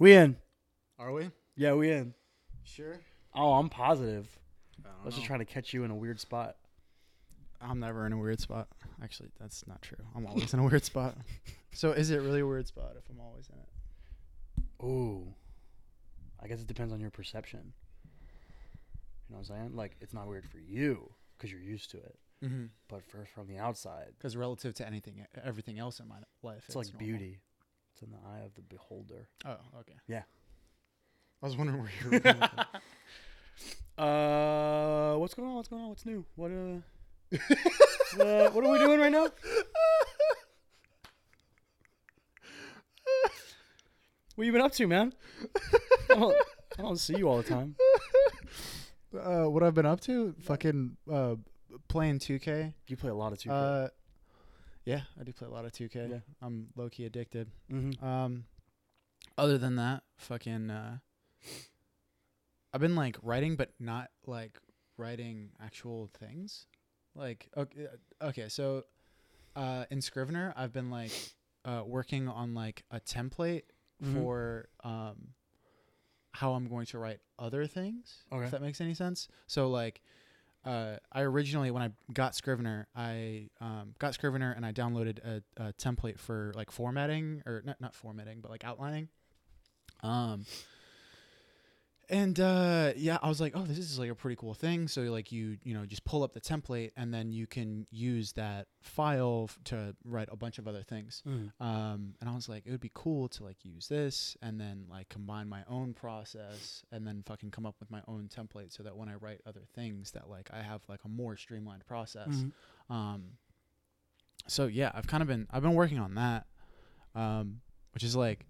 We in. Are we? Yeah, we in. Sure. Oh, I'm positive. I I was just trying to catch you in a weird spot. I'm never in a weird spot. Actually, that's not true. I'm always in a weird spot. So is it really a weird spot if I'm always in it? Ooh. I guess it depends on your perception. You know what I'm saying? Like, it's not weird for you because you're used to it. Mm-hmm. But for from the outside, Because relative to anything, everything else in my life, it's, like normal. beauty. It's in the eye of the beholder. Oh, okay. Yeah. I was wondering where you were going. with that. Uh, what's going on? What's going on? What's new? What uh, uh what are we doing right now? What you been up to, man? I don't, I don't see you all the time. uh, what I've been up to? Fucking uh, playing 2K. You play a lot of 2K. Uh, yeah, I do play a lot of 2K. Yeah. I'm low key addicted. mm-hmm. Um, other than that, fucking, uh, I've been like writing, but not like writing actual things. Like, okay, uh, okay so, uh, in Scrivener, I've been like, uh, working on like a template Mhm. for, um, how I'm going to write other things. Okay. If that makes any sense. So like, uh, I originally when I got Scrivener, I um, got Scrivener and I downloaded a, a template for like formatting or not not formatting, but like outlining. Um, and uh, yeah, I was like, oh, this is like a pretty cool thing. So like you you know just pull up the template and then you can use that file f- to write a bunch of other things. Mm. Um, and I was like, it would be cool to like use this and then like combine my own process and then fucking come up with my own template so that when I write other things that like I have like a more streamlined process. Mhm. Um, so yeah, I've kind of been I've been working on that, um, which is like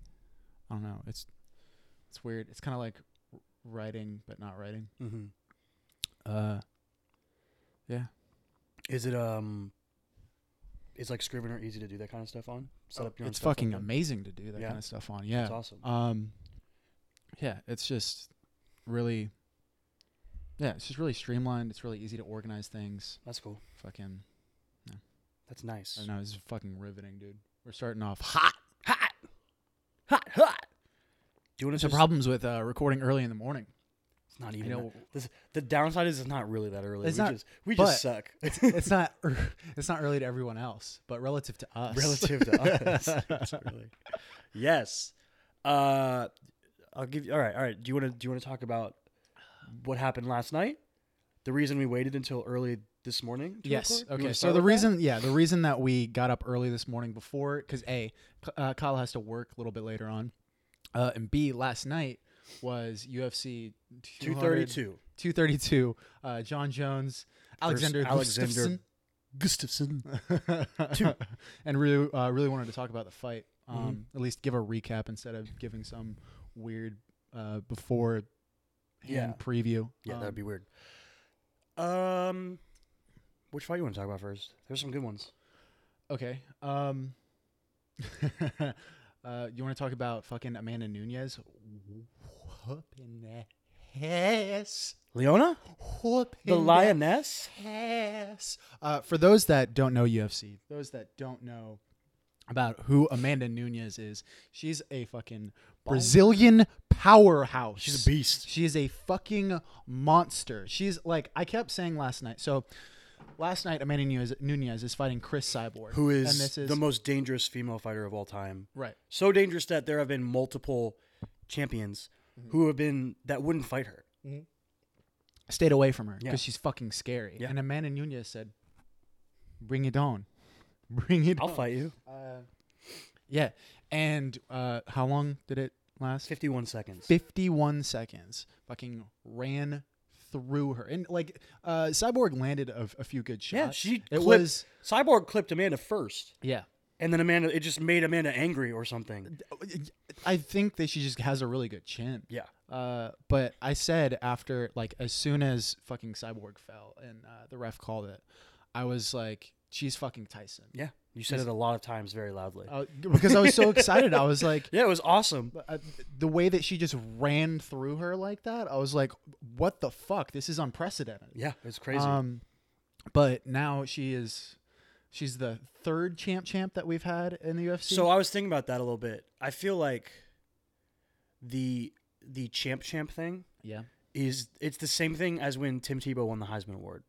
I don't know, it's it's weird. It's kind of like writing but not writing. Mm-hmm. Uh, yeah. Is it um? Is like Scrivener easy to do that kind of stuff on? Set up your own it's stuff like fucking amazing to do that Yeah? kind of stuff on. Yeah. it's awesome. Um, yeah, it's just really, yeah, it's just really streamlined. It's really easy to organize things. That's cool. Fucking, Yeah. That's nice. I know, it's fucking riveting, dude. We're starting off. Hot, hot, hot. Do you want to Some problems with uh, recording early in the morning. It's not even. that- This, the downside is it's not really that early. It's we not- just we just suck. it's not. It's not early to everyone else, but relative to us, relative to us. Really- Yes. Uh, I'll give you. All right. All right. Do you want to? Do you want to talk about what happened last night? The reason we waited until early this morning. to Yes. record? Okay. So the with that? reason, yeah, the reason that we got up early this morning before, because a, uh, Kyle has to work a little bit later on, uh, and b, last night was UFC 232. 232. Uh, Jon Jones, Alexander Alexander Gustafson. Gustafsson, and really, uh, really wanted to talk about the fight. Um, Mm-hmm. At least give a recap instead of giving some weird uh, before Yeah. preview. Yeah, Um, that'd be weird. Um, which fight you want to talk about first? There's some good ones. Okay. Um, uh, you want to talk about fucking Amanda Nunes? Whooping ass. Leona, Whooping the lioness. ass. Uh, for those that don't know UFC, those that don't know about who Amanda Nunes is, she's a fucking Brazilian powerhouse. She's a beast. She is a fucking monster. She's like I kept saying last night. So last night Amanda Nunes, Nunes is fighting Cris Cyborg, who is, and this is the most dangerous female fighter of all time? right. So dangerous that there have been multiple champions Mm-hmm. who have been that wouldn't fight her. Stayed away from her because Yeah. she's fucking scary. Yeah. And Amanda Nunes said, "Bring it on, bring it I'll on." fight you. Uh, yeah. And uh, how long did it last? Fifty-one seconds. 51 seconds. Fucking ran through her. And like uh Cyborg landed a, a few good shots. Yeah, she it clipped- was Cyborg clipped Amanda first, yeah. and then Amanda. It just made Amanda angry or something. I think that she just has a really good chin. Yeah. Uh, but I said after, like, as soon as fucking Cyborg fell and uh, the ref called it, I was like, she's fucking Tyson. Yeah, you said it a lot of times very loudly. Uh, because I was so excited. I was like, yeah, it was awesome. uh, the way that she just ran through her like that, I was like, what the fuck? This is unprecedented. Yeah, it's crazy. Um, but now she is, she's the third champ champ that we've had in the UFC. So I was thinking about that a little bit. I feel like the the champ champ thing Yeah. is it's the same thing as when Tim Tebow won the Heisman Award,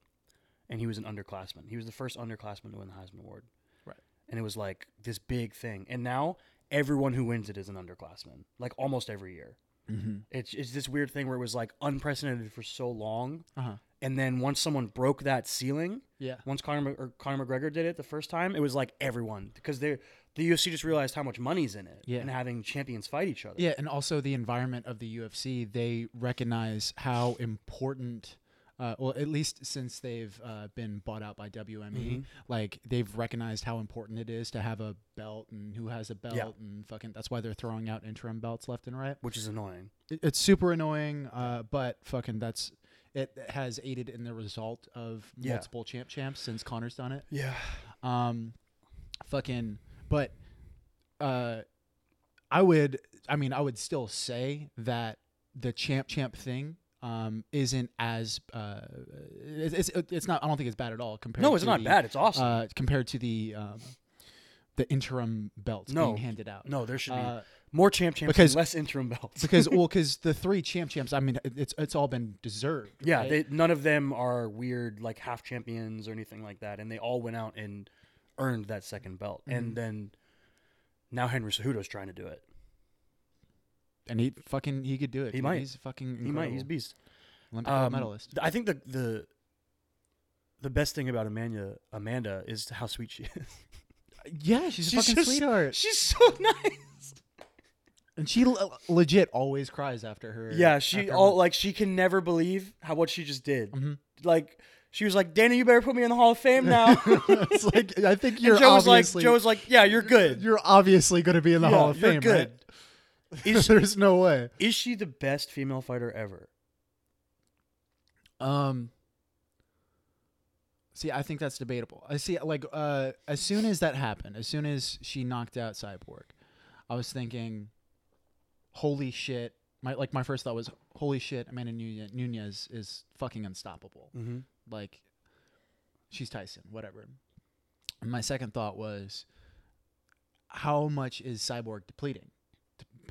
and he was an underclassman. He was the first underclassman to win the Heisman Award. Right. And it was like this big thing, and now everyone who wins it is an underclassman, like almost every year. Mm-hmm. It's it's this weird thing where it was like unprecedented for so long, Uh huh. and then once someone broke that ceiling, Yeah. once Conor or Conor McGregor did it the first time, it was like everyone because they the UFC just realized how much money's in it, Yeah. and having champions fight each other. Yeah, and also the environment of the UFC, they recognize how important. Uh, well, at least since they've uh, been bought out by WME, Mhm. like they've recognized how important it is to have a belt and who has a belt Yeah. and fucking. That's why they're throwing out interim belts left and right. which is annoying. It, it's super annoying, uh, but fucking that's it has aided in the result of Yeah. multiple champ champs since Conor's done it. Yeah, Um, fucking, but uh, I would, I mean, I would still say that the champ champ thing um isn't as uh it's it's, it's not I don't think it's bad at all compared no, it's to not the, bad. It's awesome. uh compared to the um the interim belts No. being handed out no, there should be uh, more champ champs because- and less interim belts. because well because the three champ champs I mean it's it's all been deserved yeah, right? they, none of them are weird like half champions or anything like that, and they all went out and earned that second belt. And then now Henry Cejudo's trying to do it. And he fucking he could do it He dude. might. he's fucking He might. He's a beast. Olympic Um, medalist I think the the the best thing about Amanda Amanda is how sweet she is. yeah she's, a fucking just- sweetheart She's so nice. And she le- legit always cries after her. Yeah, she after her all like she can never believe how what she just did. Mhm. Like she was like, "Danny, you better put me in the Hall of Fame now." it's like I think you're Joe was like, "Joe was like, yeah, you're good." you're obviously going to be in the Yeah, Hall of you're Fame, good. right? Is There's no way. is she the best female fighter ever? Um. See, I think that's debatable. I see, like, uh, as soon as that happened, as soon as she knocked out Cyborg, I was thinking, "Holy shit!" My like, my first thought was, "Holy shit!" Amanda Nunes, is fucking unstoppable. Mm-hmm. like she's Tyson, whatever. And my second thought was how much is Cyborg depleting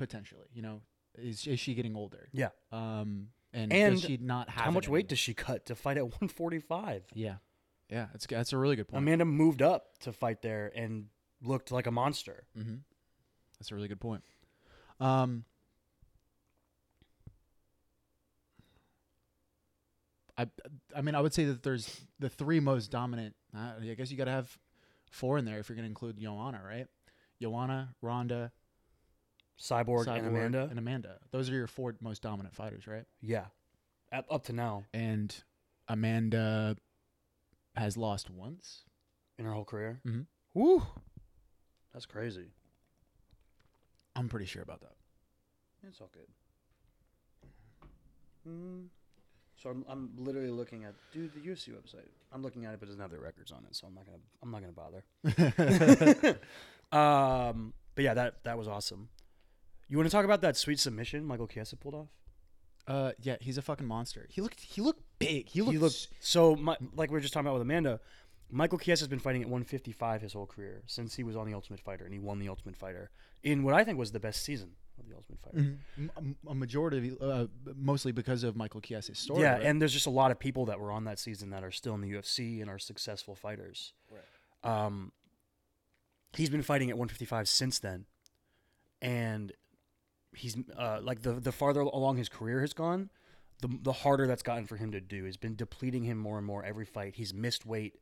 potentially, you know? Is is she getting older? Yeah. Um and, And does she not have How much weight anymore? does she cut to fight at 145? Yeah. Yeah, that's that's a really good point. Amanda moved up to fight there and looked like a monster. mm-hmm. That's a really good point. Um I I mean I would say that there's the three most dominant uh, I guess you got to have four in there if you're going to include Joanna, right? Joanna, Ronda, Cyborg, Cyborg, and Amanda. and Amanda. Those are your four most dominant fighters, right? yeah, up, up to now And Amanda has lost once. in her whole career. Mhm. Woo, that's crazy. I'm pretty sure about that. It's all good. Mm. So I'm, I'm literally looking at dude the UFC website. I'm looking at it, but it doesn't have their records on it, so I'm not gonna I'm not gonna bother. um, but yeah, that that was awesome. You want to talk about that sweet submission Michael Chiesa pulled off? uh, yeah, he's a fucking monster. He looked he looked big. He looked, He looked so my, like we were just talking about with Amanda. Michael Chiesa has been fighting at 155 his whole career since he was on the Ultimate Fighter, and he won the Ultimate Fighter in what I think was the best season of the Ultimate Fighter. Mhm. M- a majority, of, uh, mostly because of Michael Chiesa's story. yeah, right? and there's just a lot of people that were on that season that are still in the UFC and are successful fighters. Right. Um, he's been fighting at 155 since then, and he's uh, like the the farther along his career has gone, the the harder that's gotten for him to do. It's been depleting him more and more every fight. He's missed weight.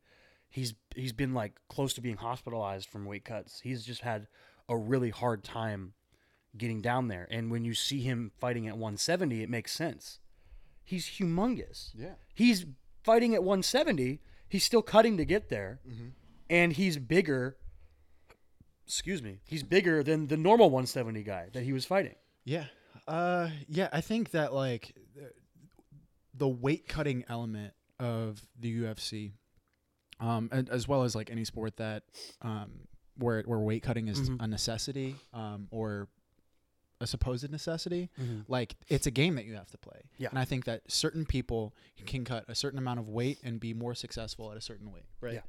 He's he's been like close to being hospitalized from weight cuts. He's just had a really hard time getting down there. And when you see him fighting at 170, it makes sense. He's humongous. yeah, He's fighting at 170. He's still cutting to get there, and he's bigger. Excuse me. He's bigger than the normal 170 guy that he was fighting. yeah, uh, yeah. I think that like the- weight cutting element of the UFC, um, and, as well as like any sport that um, where where weight cutting is Mhm. a necessity, um, or a supposed necessity. Mm-hmm. like it's a game that you have to play. Yeah. And I think that certain people can cut a certain amount of weight and be more successful at a certain weight, right? Yeah.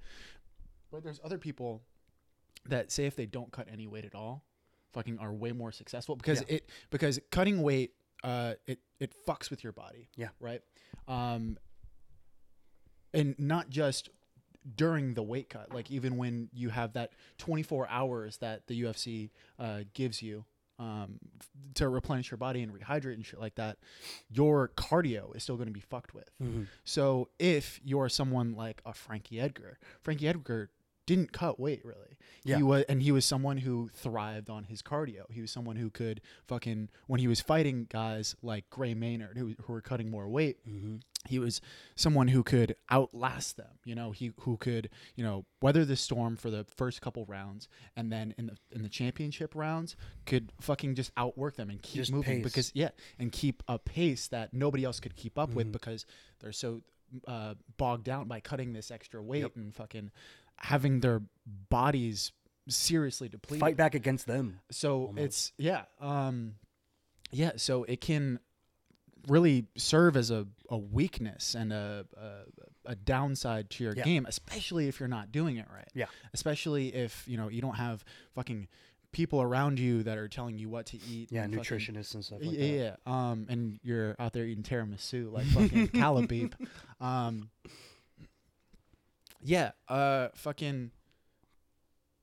But there's other people that say if they don't cut any weight at all, fucking are way more successful because Yeah. it because cutting weight uh it it fucks with your body. Yeah. Right. Um and not just during the weight cut, like even when you have that 24 hours that the UFC uh, gives you um, to replenish your body and rehydrate and shit like that, your cardio is still going to be fucked with. So if you're someone like a Frankie Edgar, Frankie Edgar didn't cut weight really. Yeah. He was and he was someone who thrived on his cardio. He was someone who could fucking when he was fighting guys like Gray Maynard who who were cutting more weight, Mm-hmm. he was someone who could outlast them. You know, he who could you know weather the storm for the first couple rounds, and then in the in the championship rounds could fucking just outwork them and keep Just moving pace. because yeah, and keep a pace that nobody else could keep up Mhm. with because they're so uh, bogged down by cutting this extra weight Yep. and fucking having their bodies seriously depleted. Fight back against them. So almost. it's yeah, um, yeah. So it can really serve as a, a weakness and a, a a downside to your Yeah. game, especially if you're not doing it right. Yeah. Especially if you know you don't have fucking people around you that are telling you what to eat. Yeah, and fucking- nutritionists and stuff like yeah, that. yeah. Um, and you're out there eating tiramisu like fucking Calabeep. Um, yeah. Uh, fucking.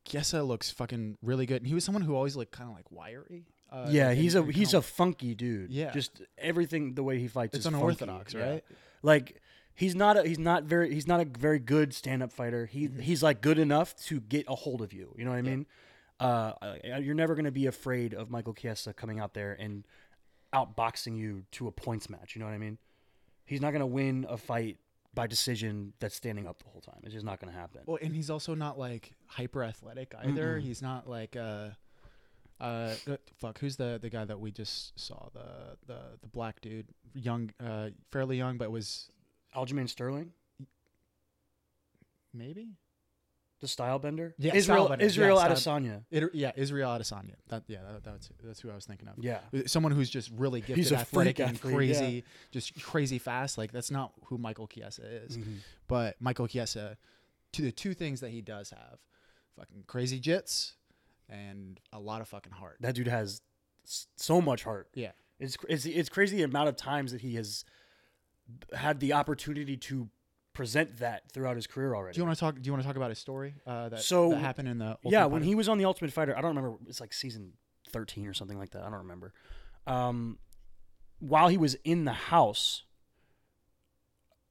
Chiesa looks fucking really good, and he was someone who always looked kind of like wiry. Uh, yeah, and- he's and a he's a funky dude. Yeah. just everything the way he fights. It's is funky. unorthodox, Yeah. right? Like he's not a he's not very he's not a very good stand up fighter. He Mhm. he's like good enough to get a hold of you. You know what I Yeah. mean? Uh, you're never gonna be afraid of Michael Chiesa coming out there and outboxing you to a points match. You know what I mean? He's not gonna win a fight by decision that's standing up the whole time. It's just not gonna happen. Well, and he's also not like hyper athletic either. Mm-mm. He's not like uh, uh, uh, fuck. Who's the the guy that we just saw? The the the black dude, young, uh, fairly young, but was Aljamain Sterling, maybe the style bender. Yeah, Israel style. Israel Yeah, Adesanya. it, yeah, Israel Adesanya. That yeah, that, that's that's who I was thinking of. Yeah. someone who's just really gifted, He's a athletic, and athlete, crazy, just crazy fast. Like that's not who Michael Chiesa is. Mhm. But Michael Chiesa, to the two things that he does have, fucking crazy jits and a lot of fucking heart. That dude has so much heart. Yeah. It's, it's it's crazy the amount of times that he has had the opportunity to present that throughout his career already. Do you want to talk? Do you want to talk about his story uh, that, So, that happened in the Ultimate yeah, when Fighter? he was on the Ultimate Fighter, I don't remember. It's like season thirteen or something like that. I don't remember. Um, while he was in the house,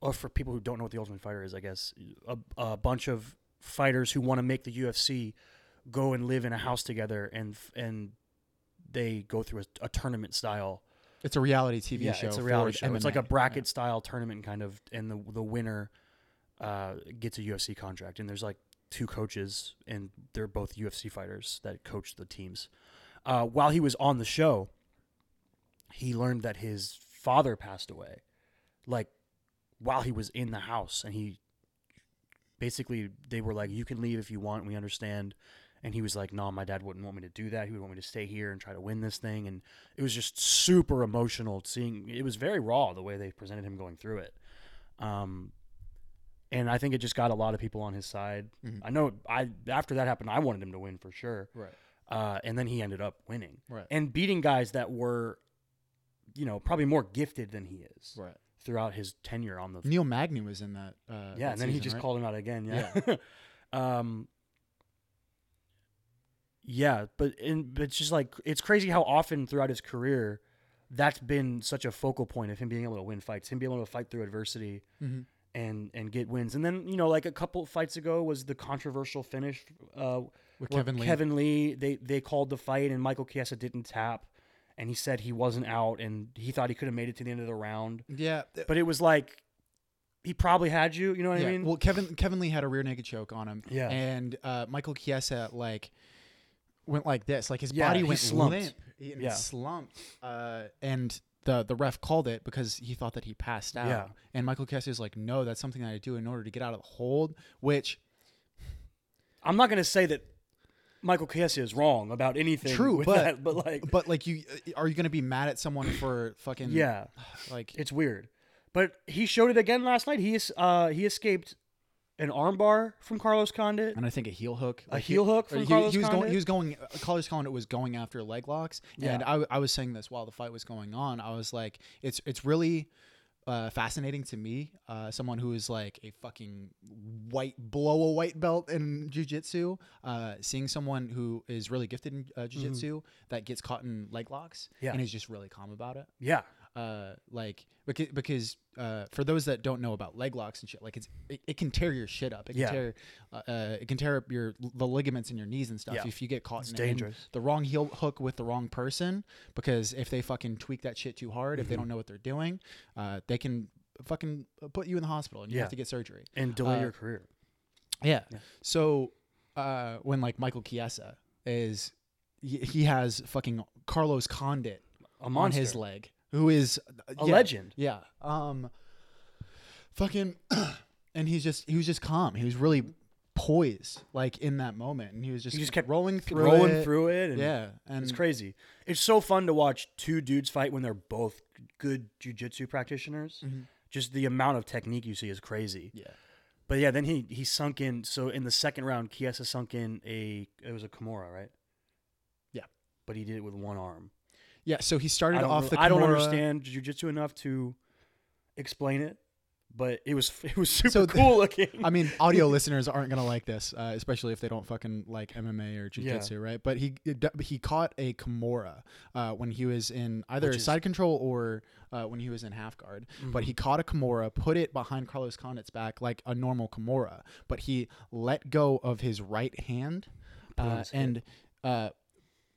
or for people who don't know what the Ultimate Fighter is, I guess a, a bunch of fighters who want to make the UFC go and live in a house together, and and they go through a, a tournament style it's a reality TV yeah, show. it's a reality show. It's like a MMA. bracket style tournament kind of, and the the winner uh, gets a UFC contract. And there's like two coaches, and they're both UFC fighters that coach the teams. Uh, while he was on the show, he learned that his father passed away, like while he was in the house, and he basically they were like, "You can leave if you want. We understand." And he was like, "No, my dad wouldn't want me to do that. He would want me to stay here and try to win this thing." And it was just super emotional seeing. It was very raw the way they presented him going through it. Um, and I think it just got a lot of people on his side. Mhm. I know. I after that happened, I wanted him to win for sure. Right. Uh, and then he ended up winning Right. and beating guys that were, you know, probably more gifted than he is Right. throughout his tenure on the Neil Magny was in that. Uh, yeah, that and then he just right? called him out again. Yeah. um. Yeah, but in but it's just like it's crazy how often throughout his career, that's been such a focal point of him being able to win fights, him being able to fight through adversity Mhm. and and get wins. And then you know, like a couple fights ago was the controversial finish uh, with Kevin Lee. Kevin Lee. They they called the fight and Michael Chiesa didn't tap, and he said he wasn't out and he thought he could have made it to the end of the round, Yeah. but it was like he probably had you. You know what yeah. I mean? Well, Kevin Kevin Lee had a rear naked choke on him. Yeah. And uh, Michael Chiesa like went like this, like his Yeah, body he went slumped. limp. He, and Yeah. slumped. Uh, and the the ref called it because he thought that he passed out. Yeah. And Michael is like, no, that's something that I do in order to get out of the hold. Which I'm not going to say that Michael Chiesa is wrong about anything. True, with but- that, but like, but like you are you gonna be mad at someone for fucking yeah, like it's weird. But he showed it again last night. He is, uh, he escaped an armbar from Carlos Condit. and I think a heel hook, A like he- heel hook from he, Carlos he was going. Condit? He was going. Carlos Condit was going after leg locks, yeah. and Yeah. I was saying this while the fight was going on. I was like, it's it's really uh, fascinating to me, uh, someone who is like a fucking white blow a white belt in jujitsu, uh, seeing someone who is really gifted in uh, jujitsu that gets caught in leg locks Mm-hmm. Yeah. and is just really calm about it. Yeah. Uh, like because, because uh, for those that don't know about leg locks and shit, like it's it, it can tear your shit up. It can Yeah. tear uh, uh, it can tear up your the ligaments in your knees and stuff Yeah. if you get caught It's in, in dangerous. the wrong heel hook with the wrong person. Because if they fucking tweak that shit too hard, Mm-hmm. if they don't know what they're doing, uh, they can fucking put you in the hospital and you Yeah. have to get surgery. And delay your career. Yeah. So uh, when like Michael Chiesa is he, he has fucking Carlos Condit on his leg, who is a yeah, legend. Yeah. Um fucking and he's just he was just calm. He was really poised like in that moment and he was just, He just kept rolling through rolling it. through it. And Yeah. And It's crazy. It's so fun to watch two dudes fight when they're both good jujitsu practitioners. Mhm. Just the amount of technique you see is crazy. Yeah. But yeah, then he he sunk in. So in the second round, Chiesa sunk in a it was a Kimura, right? Yeah. But he did it with one arm. Yeah, so he started I don't, off the I don't Kimura- understand jujitsu enough to explain it, but it was it was super So the- cool looking. I mean, audio listeners aren't gonna like this, uh, especially if they don't fucking like MMA or Yeah. jujitsu, right? But he he caught a Kimura uh, when he was in either is- side control or uh, when he was in half guard. But Mm-hmm. he caught a Kimura, put it behind Carlos Condit's back like a normal Kimura, but he let go of his right hand Put it on uh, and uh,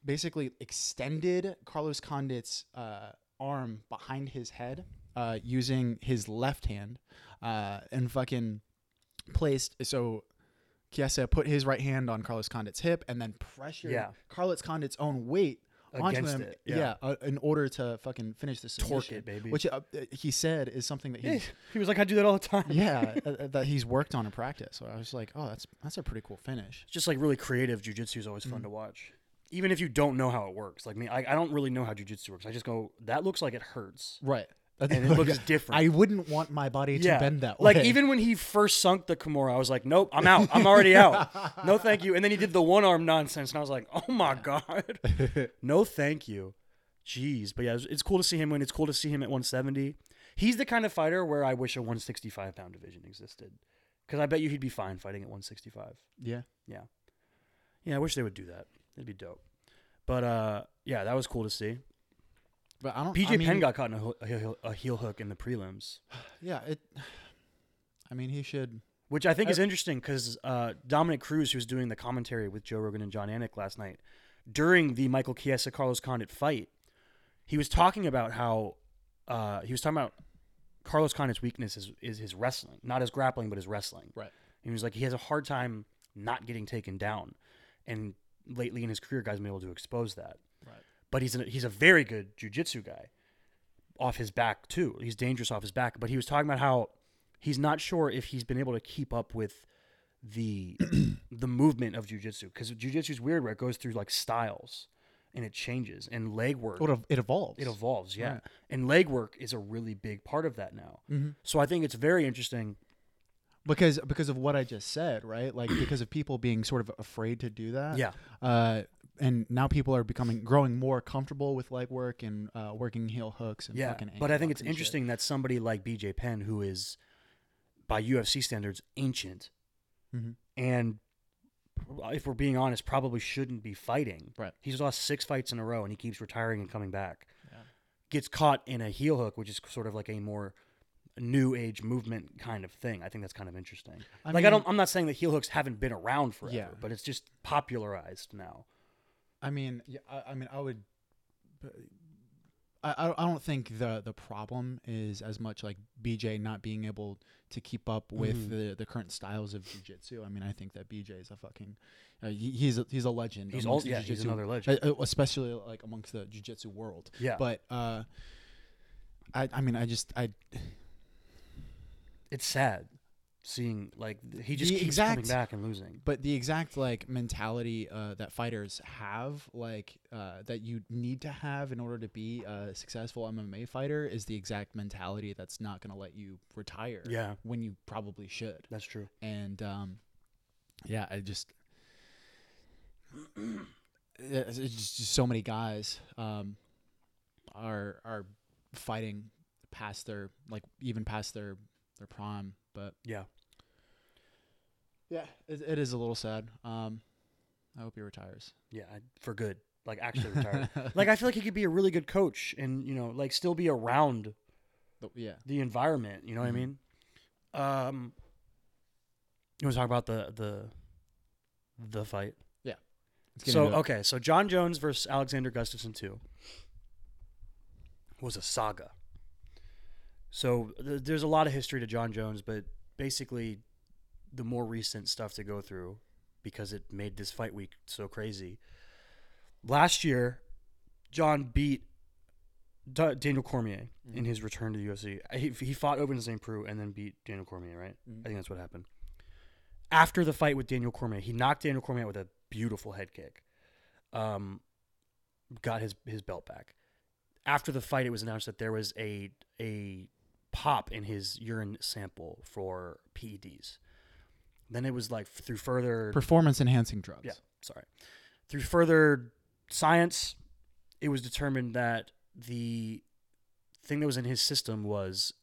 basically extended Carlos Condit's uh, arm behind his head uh, using his left hand uh, and fucking placed so Chiesa put his right hand on Carlos Condit's hip and then pressured Yeah. Carlos Condit's own weight onto him it, yeah, yeah. uh, in order to fucking finish the Torque submission it, baby. which uh, he said is something that Yeah, he was like, I do that all the time. yeah uh, uh, that he's worked on in practice so I was like oh that's that's a pretty cool finish It's just like really creative jujitsu is always fun to watch. Even if you don't know how it works. Like me, I, I don't really know how jujitsu works. I just go, that looks like it hurts. right And it looks different. I wouldn't want my body to bend that way. like even when he first sunk the Kimura, I was like, nope, I'm out. I'm already out. No, thank you. And then he did the one arm nonsense, and I was like, oh my god, no, thank you. Jeez, but yeah, it's, it's cool to see him win. It's cool to see him at 170. He's the kind of fighter where I wish a 165 pound division existed, because I bet you he'd be fine fighting at 165. Yeah, yeah. Yeah, I wish they would do that. It'd be dope. But uh, yeah, that was cool to see. But I don't. BJ I mean, Penn got caught in a, ho- a, heel, a heel hook in the prelims. Yeah, it. I mean, he should. Which I think I- is interesting because uh, Dominick Cruz, who was doing the commentary with Joe Rogan and Jon Anik last night, during the Michael Chiesa Carlos Condit fight, he was talking about how uh, he was talking about Carlos Condit's weakness is, is his wrestling, not his grappling, but his wrestling. Right. He was like he has a hard time not getting taken down, and lately in his career, guys have been able to expose that. Right. But he's a, he's a very good jujitsu guy, off his back too. He's dangerous off his back. But he was talking about how he's not sure if he's been able to keep up with the the movement of jujitsu because jujitsu is weird where it goes through like styles and it changes and leg work It, it evolves. it evolves yeah Right. and leg work is a really big part of that now Mhm. so i think it's very interesting because because of what I just said, right? Like because of people being sort of afraid to do that. yeah Uh, and now people are becoming growing more comfortable with leg work and uh, working heel hooks and yeah but i think it's and shit. interesting that somebody like bj penn who is by ufc standards ancient Mhm. and if we're being honest probably shouldn't be fighting Right. he's lost six fights in a row and he keeps retiring and coming back Yeah. gets caught in a heel hook which is sort of like a more new age movement kind of thing i think that's kind of interesting I like I don't I'm not saying that heel hooks haven't been around forever Yeah. but it's just popularized now I mean, yeah, I, I mean, I would. I, I don't think the the problem is as much like BJ not being able to keep up with Mhm. the, the current styles of jujitsu. I mean, I think that BJ is a fucking uh, he, he's a, he's a legend. he's the yeah he's another legend uh, uh, especially like amongst the jujitsu world. yeah But uh, I I mean, I just I it's sad seeing like he just The keeps coming back and losing. but the exact like mentality uh, that fighters have like uh, that you need to have in order to be a successful mma fighter is the exact mentality that's not going to let you retire Yeah, when you probably should that's true. and um, yeah i just it's just so many guys um, are are fighting past their like even past their their prime but Yeah. yeah it, it is a little sad um i hope he retires Yeah, for good. Like actually retired. like I feel like he could be a really good coach and you know like still be around But yeah the environment. You know what I Mhm. mean? Um, you want to talk about the the the fight? let's So okay, so Jon Jones versus Alexander Gustafsson two was a saga. So th- there's a lot of history to Jon Jones, but basically, the more recent stuff to go through because it made this fight week so crazy. Last year, Jon beat Da- Daniel Cormier in Mhm. his return to the UFC. He, he fought Ovince St. Preux and then beat Daniel Cormier, right? Mhm. I think that's what happened. After the fight with Daniel Cormier, he knocked Daniel Cormier out with a beautiful head kick. Um, got his his belt back. After the fight, it was announced that there was a a pop in his urine sample for PEDs. Then it was like through further performance enhancing drugs yeah, sorry. Through further science, it was determined that the thing that was in his system was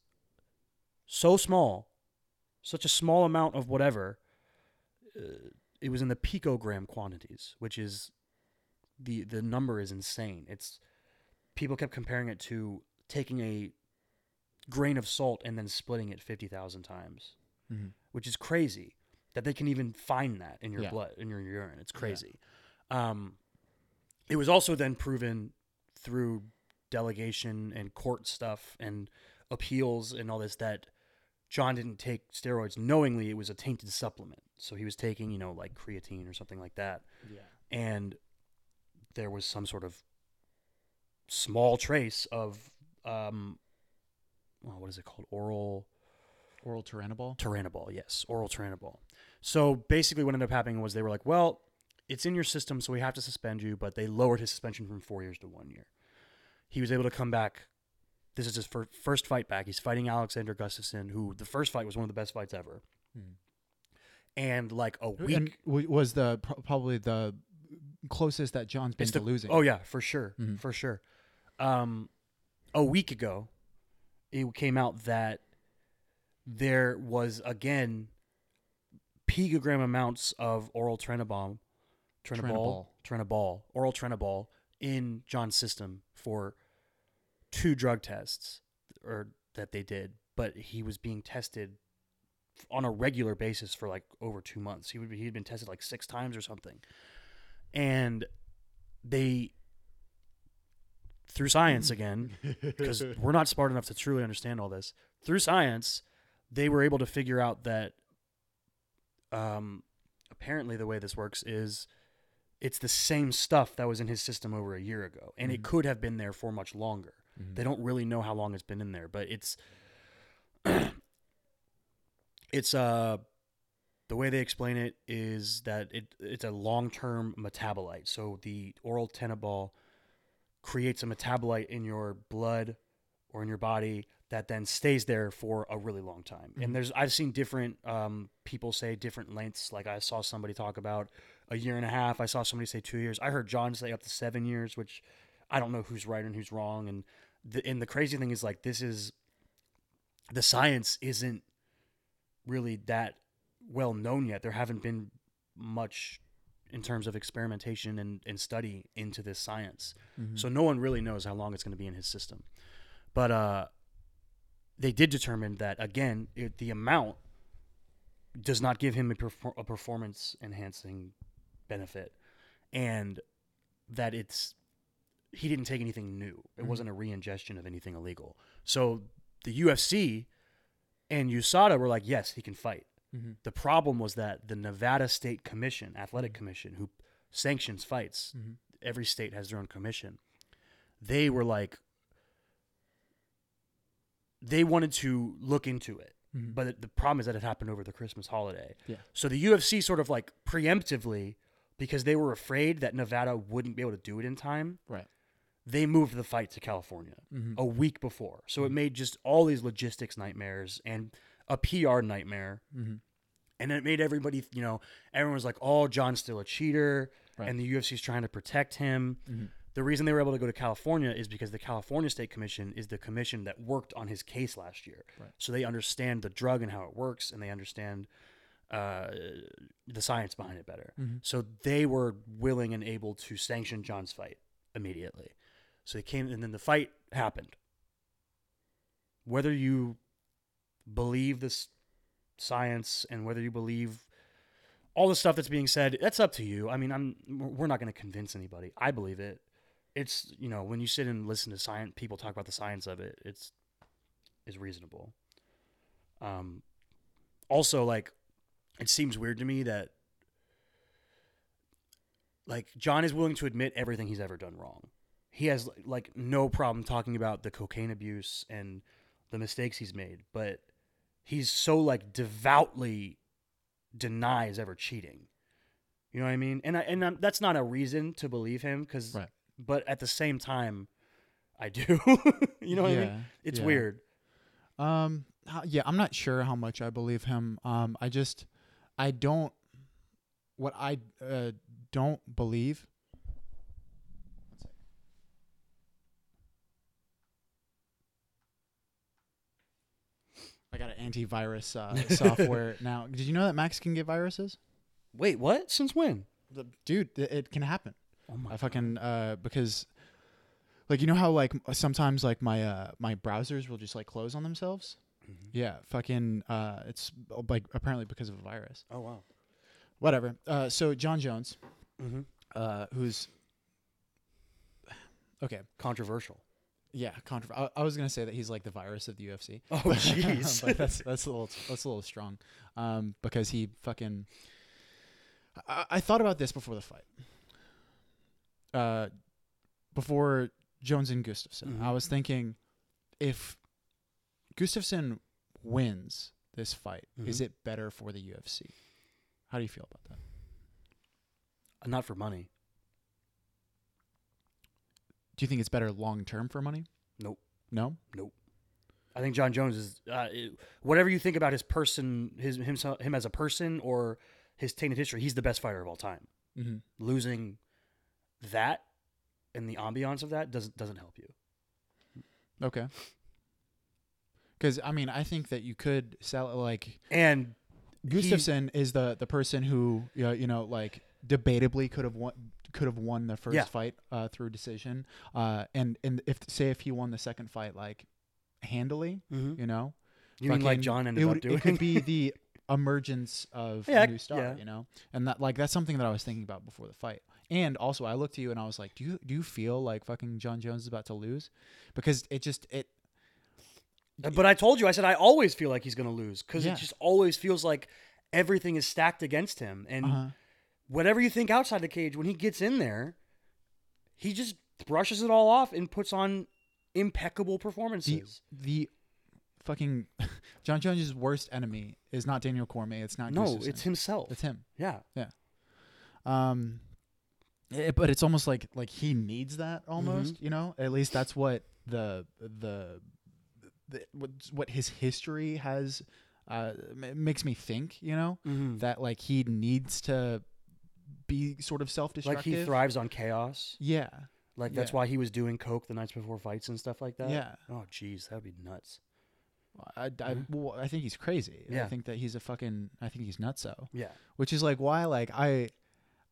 so small, such a small amount of whatever. Uh, it was in the picogram quantities, which is the the number is insane. It's people kept comparing it to taking a grain of salt and then splitting it fifty thousand times Mhm. which is crazy that they can even find that in your Yeah. blood in your urine. It's crazy. Um, it was also then proven through delegation and court stuff and appeals and all this that Jon didn't take steroids knowingly. It was a tainted supplement, so he was taking you know like creatine or something like that, yeah and there was some sort of small trace of um, well, what is it called? Oral oral turinabol Turinabol, yes, oral Turinabol. So basically, what ended up happening was they were like, "Well, it's in your system, so we have to suspend you." But they lowered his suspension from four years to one year. He was able to come back. This is his fir- first fight back. He's fighting Alexander Gustafsson, who the first fight was one of the best fights ever. Mhm. And like a week, and was the probably the closest that Jon's been It's to losing. Oh yeah, for sure, Mhm. for sure. Um, a week ago, it came out that there was again picogram amounts of oral trenobol, trenobol, trenobol, oral trenobol in Jon's system for two drug tests or that they did, but he was being tested on a regular basis for like over two months. He would be, he'd been tested like six times or something, and they through science again because we're not smart enough to truly understand all this. Through science, they were able to figure out that um, apparently the way this works is it's the same stuff that was in his system over a year ago, and it Mhm. could have been there for much longer. Mhm. They don't really know how long it's been in there, but it's it's uh the way they explain it is that it it's a long-term metabolite. So the oral tenabol creates a metabolite in your blood or in your body that then stays there for a really long time. Mhm. And there's I've seen different um, people say different lengths. Like I saw somebody talk about a year and a half. I saw somebody say two years. I heard Jon say up to seven years, which I don't know who's right and who's wrong. And the and the crazy thing is like this is the science isn't really that well known yet. There haven't been much in terms of experimentation and, and study into this science. Mhm. So no one really knows how long it's going to be in his system. But uh, they did determine that again, it, the amount does not give him a, perfor- a performance enhancing benefit, and that it's he didn't take anything new. It Mhm. wasn't a re-ingestion of anything illegal. So the UFC and USADA were like, yes, he can fight. Mhm. The problem was that the Nevada State Commission, Athletic Commission, who sanctions fights, Mhm. every state has their own commission. They were like, they wanted to look into it Mhm. But the problem is that it happened over the Christmas holiday. Yeah. So the UFC sort of like preemptively, because they were afraid that Nevada wouldn't be able to do it in time, Right. they moved the fight to California Mhm. a week before. So it made just all these logistics nightmares and a PR nightmare. Mhm. And it made everybody, you know, everyone was like, oh, Jon's still a cheater. Right. And the UFC's trying to protect him. Mhm. The reason they were able to go to California is because the California State Commission is the commission that worked on his case last year. Right. So they understand the drug and how it works, and they understand uh, the science behind it better. Mhm. So they were willing and able to sanction Jon's fight immediately. So they came, and then the fight happened. Whether you believe this science and whether you believe all the stuff that's being said, that's up to you. I mean, I'm we're not going to convince anybody. I believe it. It's you know when you sit and listen to science people talk about the science of it, it's is reasonable. Um, also like it seems weird to me that like Jon is willing to admit everything he's ever done wrong. He has like no problem talking about the cocaine abuse and the mistakes he's made, but he's so like devoutly denies ever cheating. You know what I mean? And I, and i that's not a reason to believe him because, Right. but at the same time, I do. you know what I mean? It's yeah. weird. Um. Yeah, I'm not sure how much I believe him. Um. I just, I don't. What I uh, don't believe. I got an antivirus uh, software now. Did you know that Macs can get viruses? Wait, what? Since when? The, dude, it, it can happen. Oh my! I fucking uh because like you know how like sometimes like my uh my browsers will just like close on themselves. Mhm. Yeah, fucking uh it's like apparently because of a virus. Oh wow. Whatever. Uh so Jon Jones Mm-hmm. uh who's Okay. Controversial. Yeah, contro- I, I was going to say that he's like the virus of the UFC. Oh jeez. that's that's a little that's a little strong. Um because he fucking I, I thought about this before the fight. Uh before Jones and Gustafsson. I Mhm. was thinking if Gustafsson wins this fight, is Mhm. it better for the UFC? How do you feel about that? Not for money. Do you think it's better long term for money? Nope. No? Nope. I think Jon Jones is uh, whatever you think about his person, his himself, him as a person, or his tainted history. He's the best fighter of all time. Mm-hmm. Losing that and the ambiance of that doesn't doesn't help you. Okay. Because I mean, I think that you could sell like And he- Gustafsson is the the person who you know, you know like debatably could have won could have won the first Yeah. fight uh, through decision. Uh, and and if say if he won the second fight like handily, Mhm. you know, you mean like Jon ended it up doing? it could be the emergence of Yeah, a new star, yeah. you know, and that like that's something that I was thinking about before the fight. And also, I looked to you and I was like, do you do you feel like fucking Jon Jones is about to lose? Because it just it but I told you, I said I always feel like he's going to lose because Yeah. it just always feels like everything is stacked against him. And uh whatever you think outside the cage, when he gets in there, he just brushes it all off and puts on impeccable the performances. the fucking Jon Jones' worst enemy is not Daniel Cormier. It's not no, Gustafsson. it's himself. It's him. yeah. Yeah. Um, eh, but it's almost like like he needs that Mm-hmm. almost. You know, at least that's what the the, the what what his history has uh makes me think. You know Mhm. that like he needs to be sort of self destructive. Like he thrives on chaos. Yeah. Like that's Yeah. why he was doing coke the nights before fights and stuff like that. Yeah. Oh, jeez, that would be nuts. I, I, Mhm. well, I think he's crazy. Yeah. I think that he's a fucking. I think he's nutso. Yeah. which is like why like i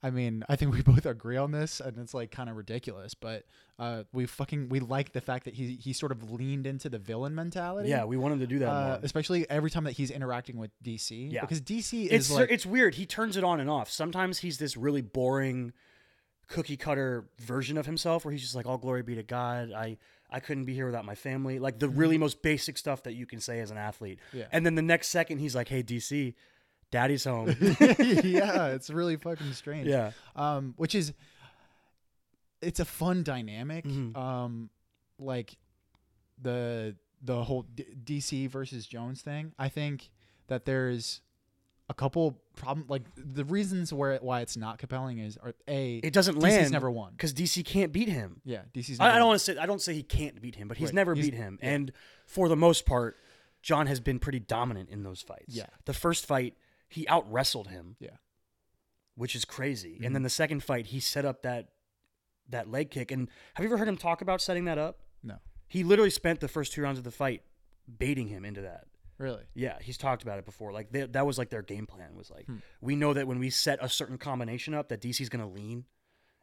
i mean i think we both agree on this and it's like kind of ridiculous but uh we fucking we like the fact that he he sort of leaned into the villain mentality Yeah, we want him to do that uh, more. especially every time that he's interacting with dc Yeah. because dc It's is like it's weird. He turns it on and off. Sometimes he's this really boring cookie cutter version of himself where he's just like all glory be to God. I I couldn't be here without my family. Like the really most basic stuff that you can say as an athlete. Mm-hmm. Yeah. And then the next second he's like, "Hey DC, daddy's home." yeah it's really fucking strange yeah. um which is it's a fun dynamic Mhm. um like the the whole D- DC versus Jones thing. I think that there's a couple problem like the reasons where why it's not compelling is are a It doesn't DC's land never won. because DC can't beat him. Yeah, DC's. I, Never I don't want to say I don't say he can't beat him, but he's Right. never He's- beat him. yeah. And for the most part, Jon has been pretty dominant in those fights. Yeah. The first fight, he out wrestled him. Yeah. Which is crazy. Mhm. And then the second fight, he set up that that leg kick. And have you ever heard him talk about setting that up? No, He literally spent the first two rounds of the fight baiting him into that. really. Yeah, he's talked about it before. Like they, that was like their game plan was like Hmm. we know that when we set a certain combination up that DC's going to lean.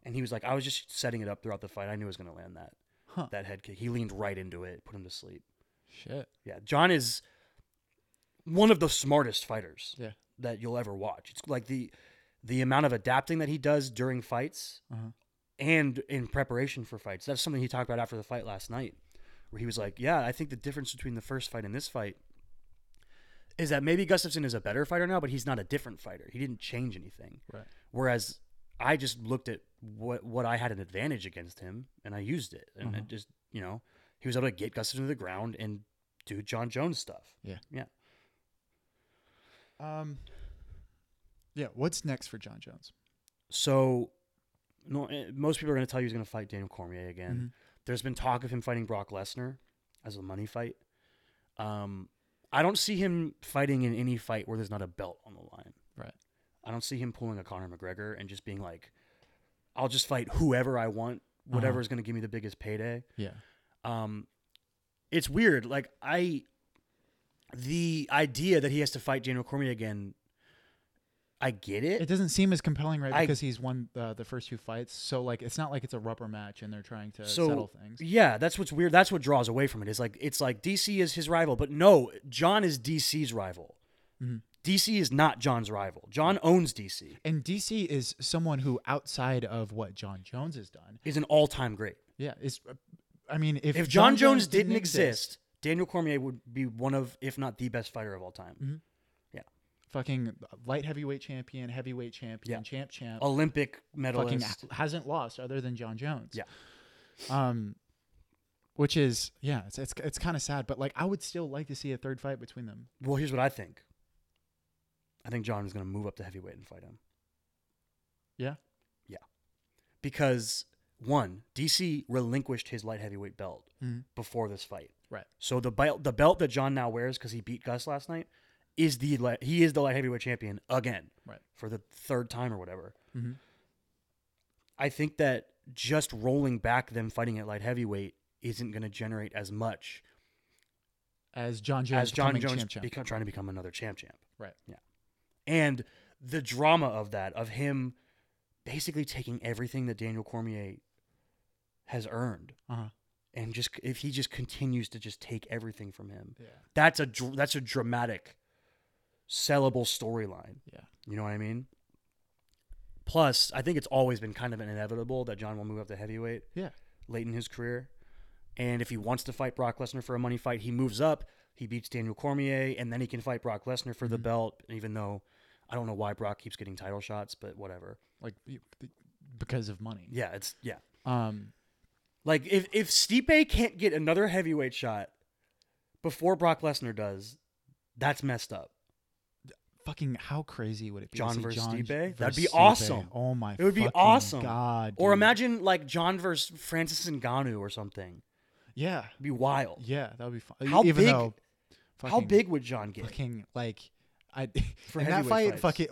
And he was like I was just setting it up throughout the fight. I knew it was going to land that Huh. that head kick. He leaned right into it, put him to sleep. Shit. Yeah, Jon is one of the smartest fighters Yeah. That you'll ever watch. It's like the the amount of adapting that he does during fights Uh-huh. and in preparation for fights. That's something he talked about after the fight last night, where he was like, "Yeah, I think the difference between the first fight and this fight is that maybe Gustafsson is a better fighter now, but he's not a different fighter. He didn't change anything. Right. Whereas I just looked at what what I had an advantage against him, and I used it, and Uh-huh. it just you know he was able to get Gustafsson to the ground and do Jon Jones stuff. Yeah. Yeah. Um. Yeah. What's next for Jon Jones? So, no, eh, most people are going to tell you he's going to fight Daniel Cormier again. Mhm. There's been talk of him fighting Brock Lesnar as a money fight. Um, I don't see him fighting in any fight where there's not a belt on the line. Right. I don't see him pulling a Conor McGregor and just being like, "I'll just fight whoever I want, whatever Uh-huh. is going to give me the biggest payday." Yeah. Um, it's weird. Like I, the idea that he has to fight Daniel Cormier again, I get it. It doesn't seem as compelling, right? I- Because he's won uh, the first two fights, so like it's not like it's a rubber match and they're trying to So, settle things. Yeah, that's what's weird. That's what draws away from it. Is like it's like DC is his rival, but no, Jon is DC's rival. Mhm. DC is not Jon's rival. Jon owns DC. And DC is someone who, outside of what Jon Jones has done, Is an all-time great. yeah, is. I mean, if, If, Jon, Jones, didn't exist, Daniel Cormier would be one of, if not the best fighter of all time. Mhm. Fucking light heavyweight champion, heavyweight champion, Yeah. champ, champ, Olympic fucking medalist. h- hasn't lost other than Jon Jones. Yeah. Um, which is yeah, it's it's it's kind of sad, but like I would still like to see a third fight between them. Well, here's what I think. I think Jon is going to move up to heavyweight and fight him. Yeah. Yeah. Because one, DC relinquished his light heavyweight belt Mhm. before this fight. Right. So the belt, the belt that Jon now wears because he beat Gus last night, is the light, he is the light heavyweight champion again. Right. For the third time or whatever. Mm-hmm. I think that just rolling back them fighting at light heavyweight isn't going to generate as much As Jon Jones, as Jon Jones champ, champ. become, trying to become another champ champ. Right. Yeah. And the drama of that, of him basically taking everything that Daniel Cormier has earned, Uh-huh. and just if he just continues to just take everything from him, Yeah. that's a dr- that's a dramatic, sellable storyline. Yeah. You know what I mean? Plus, I think it's always been kind of an inevitable that Jon will move up to heavyweight Yeah. late in his career. And if he wants to fight Brock Lesnar for a money fight, he moves up. He beats Daniel Cormier, and then he can fight Brock Lesnar for the Mhm. belt. Even though I don't know why Brock keeps getting title shots, but whatever. Like be- be- because of money. Yeah, it's yeah. Um. Like if if Stipe can't get another heavyweight shot before Brock Lesnar does, that's messed up. Fucking how crazy would it be? Jon versus John Stipe? That'd be Stipe? awesome. Oh my! It would be awesome. God. Or imagine like Jon versus Francis Ngannou or something. Yeah. It'd be wild. Yeah, that would be fun. How Even big- though, How big would Jon get Fucking like, I For in that fight. fights. Fucking,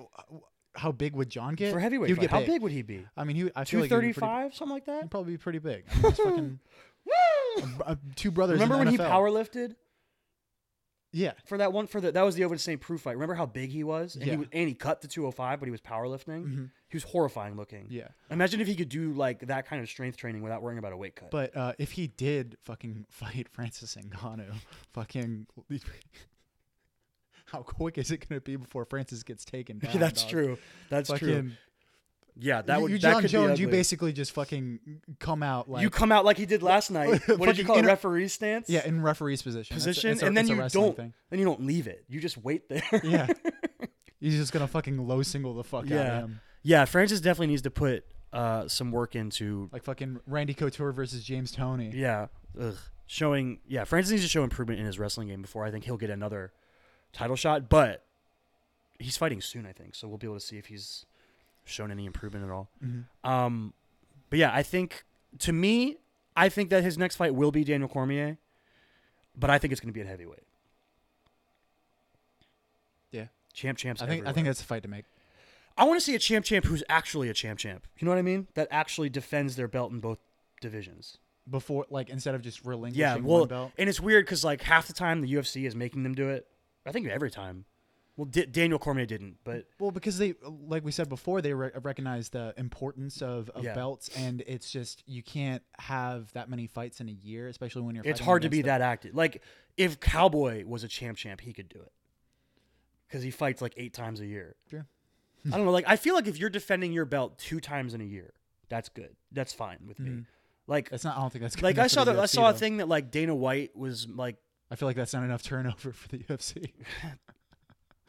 how big would Jon get for heavyweight? He fight? get How big. would he be? I mean, he. I feel like thirty pretty- something like that. He'd probably be pretty big. I mean, fucking uh, two brothers. Remember when he NFL. power lifted Yeah, for that one for the that was the Ovince St. Preux fight. Remember how big he was? And Yeah. he was, and he cut to 205, but he was powerlifting. Mhm. He was horrifying looking. yeah. Imagine if he could do like that kind of strength training without worrying about a weight cut. But uh, if he did fucking fight Francis Ngannou, fucking. How quick is it going to be before Francis gets taken down? that's dog? true. That's true. Yeah, that would you that Jon could Jones, you basically just fucking come out like you come out like he did last night. What did you call it? Referee stance. yeah in referee's position, It's a- position, it's a- and then you don't. Thing. Then you don't leave it. You just wait there. Yeah. He's just gonna fucking low single the fuck out of him, yeah. Francis definitely needs to put uh, some work into. like fucking Randy Couture versus James Toney. Yeah. Ugh. showing yeah, Francis needs to show improvement in his wrestling game before I think he'll get another title shot. But he's fighting soon, I think, so we'll be able to see if he's shown any improvement at all. Mm-hmm. Um, but yeah, I think to me, I think that his next fight will be Daniel Cormier, but I think it's going to be at heavyweight. Yeah. champ, champs. I think I think that's a fight to make. I want to see a champ, champ who's actually a champ, champ. You know what I mean? That actually defends their belt in both divisions. Before, like, instead of just relinquishing Yeah, well, one belt. and it's weird because like half the time the UFC is making them do it. I think every time. Well, D- Daniel Cormier didn't, but Well, because they, like we said before, they re- recognize the importance of, of Yeah. belts, and it's just you can't have that many fights in a year, especially when you're. it's hard to be against the- that active. Like if Cowboy was a champ, champ, he could do it because he fights like eight times a year. Sure. I don't know. Like I feel like if you're defending your belt two times in a year, that's good. That's fine with me. Mhm. Like That's not. I don't think that's good like I saw that I saw a though. thing that like Dana White was like I feel like that's not enough turnover for the UFC.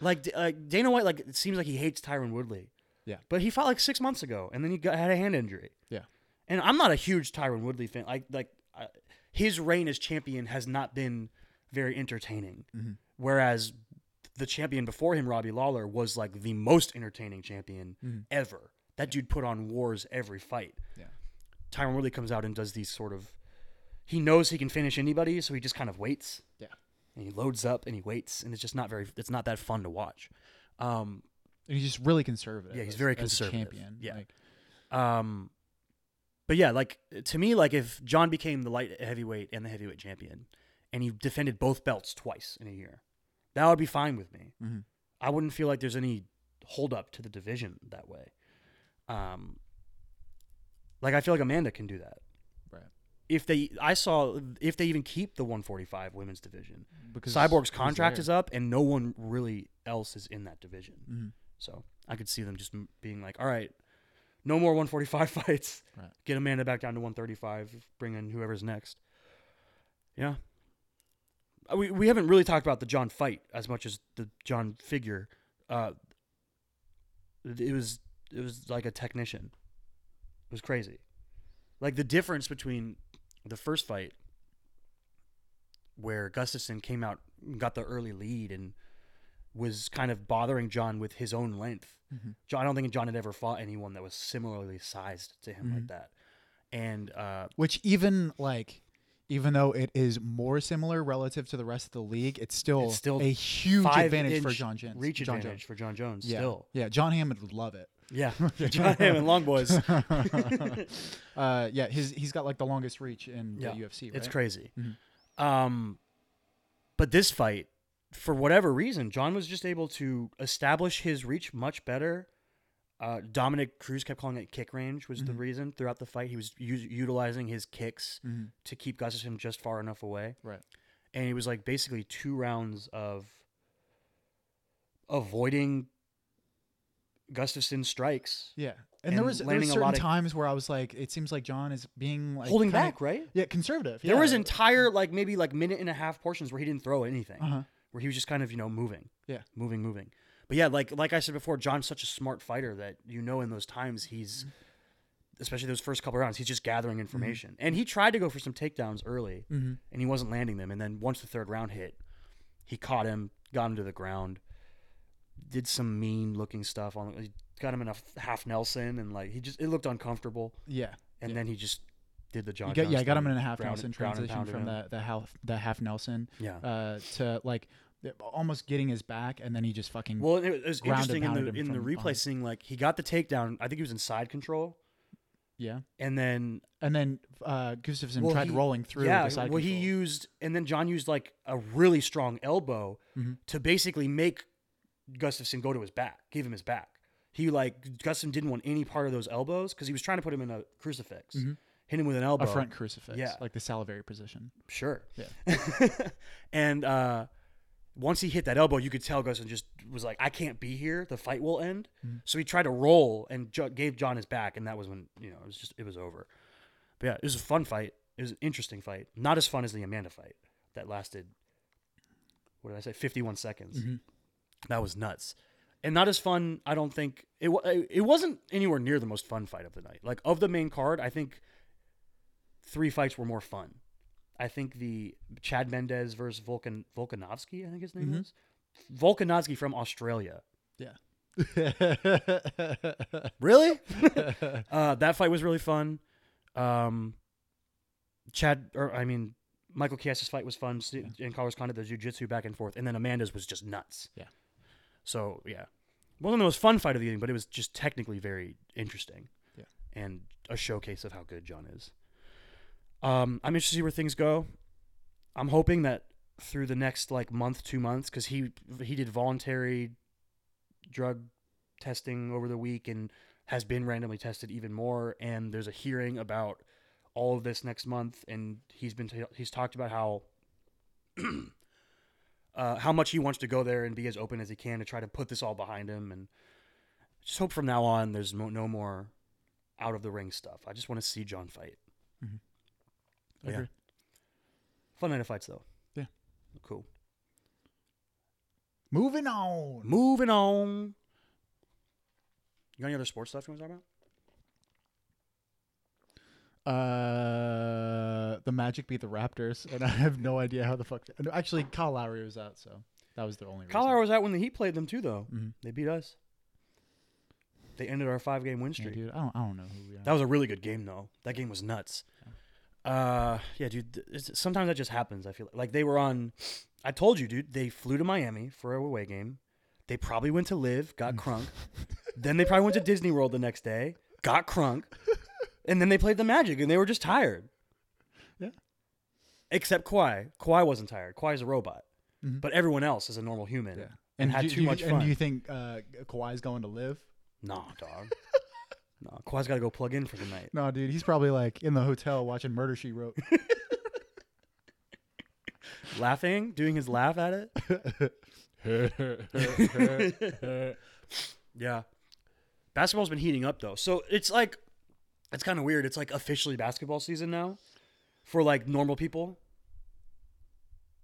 like like Dana White like it seems like he hates Tyron Woodley. Yeah. But he fought like six months ago, and then he got had a hand injury. Yeah. And I'm not a huge Tyron Woodley fan. Like like uh, his reign as champion has not been very entertaining. Mhm. Whereas the champion before him, Robbie Lawler, was like the most entertaining champion Mhm. ever. That dude put on wars every fight. Yeah. Tyron Woodley comes out and does these sort of. He knows he can finish anybody, so he just kind of waits. Yeah. And he loads up and he waits, and it's just not very. It's not that fun to watch. Um, And he's just really conservative. Yeah, he's as- very conservative. champion. Yeah. Like, Um, but yeah, like to me, like if Jon became the light heavyweight and the heavyweight champion, and he defended both belts twice in a year, that would be fine with me. mhm. I wouldn't feel like there's any hold up to the division that way. Um, like I feel like Amanda can do that. If they, I saw if they even keep the 145 women's division, Because Cyborg's contract is up, and no one really else is in that division. Mhm. So I could see them just being like, all right, no more 145 fights. Right. Get Amanda back down to 135. Bring in whoever's next. Yeah. Uh, We, we haven't really talked about the Jon fight as much as the John figure. Uh, it was it was like a technician. It was crazy. Like the difference between the first fight where Gustafsson came out and got the early lead and was kind of bothering Jon with his own length. Mhm. Jon, I don't think Jon had ever fought anyone that was similarly sized to him like Mhm. that. And uh, Which even like, even though it is more similar relative to the rest of the league, it's still, It's still a huge advantage for Jon Jones. reach Jon advantage for Jon Jones. Yeah, Still, yeah. John Hammond would love it. yeah, John Hammond, long boys. uh, yeah, his he's got like the longest reach in Yeah, the UFC. Right? It's crazy. Mhm. Um, but this fight, for whatever reason, Jon was just able to establish his reach much better. Uh, Dominick Cruz kept calling it kick range was the Mhm. reason throughout the fight. He was u- utilizing his kicks Mhm. to keep Gustafsson just far enough away. Right. And it was like basically two rounds of avoiding Gustafsson's strikes, Yeah, and, And there was there was certain lot of- times where I was like, it seems like Jon is being like holding kinda- back, right? Yeah, conservative. There was entire like maybe like minute and a half portions where he didn't throw anything. Uh-huh. where he was just kind of you know moving Yeah. moving moving but yeah like like i said before jon's such a smart fighter that you know in those times he's especially those first couple rounds he's just gathering information. And he tried to go for some takedowns early Mhm. and he wasn't landing them. And then once the third round hit he caught him got him to the ground did some mean looking stuff on he got him in a half nelson and like he just it looked uncomfortable. Yeah, and Yeah. then he just did the jon got, yeah, I got him in a half Nelson transition from him. the the half the half Nelson yeah. uh, to like almost getting his back, and then he just fucking Well, it, was interesting in the in the replay behind. seeing like he got the takedown. I think he was in side control, yeah. and then And then uh, Gustafsson Well, tried he- rolling through yeah, the side well he used and then Jon used like a really strong elbow Mhm. to basically make Gustafsson go to his back, give him his back. He like Gustafsson didn't want any part of those elbows because he was trying to put him in a crucifix, Mhm. hit him with an elbow. a front crucifix, Yeah. like the salivary position. Sure. Yeah. and uh, once he hit that elbow, you could tell Gustin just was like, "I can't be here. The fight will end." Mhm. So he tried to roll and jo- gave Jon his back, and that was when you know it was just it was over. But yeah, it was a fun fight. It was an interesting fight. Not as fun as the Amanda fight that lasted. What did I say? Fifty-one seconds. Mhm. That was nuts. And not as fun. I don't think it. It wasn't anywhere near the most fun fight of the night. Like of the main card, I think three fights were more fun. I think the Chad Mendes versus Volkan Volkanovski, I think his name Mhm. was Volkanovski from Australia. Yeah. really? uh, that fight was really fun. Um, Chad, or I mean, Michael Chiesa's fight was fun, s- and Carlos Condit the jujitsu back and forth, and then Amanda's was just nuts. Yeah. So yeah, wasn't the most fun fight of the evening, but it was just technically very interesting. Yeah. And a showcase of how good Jon is. Um, I'm interested to see where things go. I'm hoping that through the next like month, two months, because he he did voluntary drug testing over the week and has been randomly tested even more. And there's a hearing about all of this next month, and he's been t- he's talked about how uh, how much he wants to go there and be as open as he can to try to put this all behind him. And just hope from now on there's mo- no more out of the ring stuff. I just want to see Jon fight. Mhm. Yeah. Agreed. Fun night of fights though. Yeah. Cool. Moving on. Moving on. You got any other sports stuff you want to talk about? Uh, the Magic beat the Raptors, and I have no idea how the fuck. no, Actually, Kyle Lowry was out, so that was the only. Kyle Lowry was out when the Heat played them too, though. Mm-hmm. They beat us. They ended our five game win Yeah, streak. dude, I don't, I don't know who we are. That was a really good game, though. That game was nuts. Uh, yeah, dude. It's, sometimes that just happens. I feel like. like they were on. I told you, dude. They flew to Miami for a away game. They probably went to live, got crunk. then they probably went to Disney World the next day, got crunk, and then they played the Magic, and they were just tired. Yeah. Except Kawhi. Kawhi wasn't tired. Kawhi's a robot, Mhm. but everyone else is a normal human. yeah, and had do- too you- much And fun. do you think uh, Kawhi's going to live? Nah, dog. nah, Kawhi's got to go plug in for the night. No, dude, he's probably like in the hotel watching Murder She Wrote. Laughing, doing his laugh at it. Yeah. Basketball's been heating up though. So it's like it's kind of weird. It's like officially basketball season now for like normal people.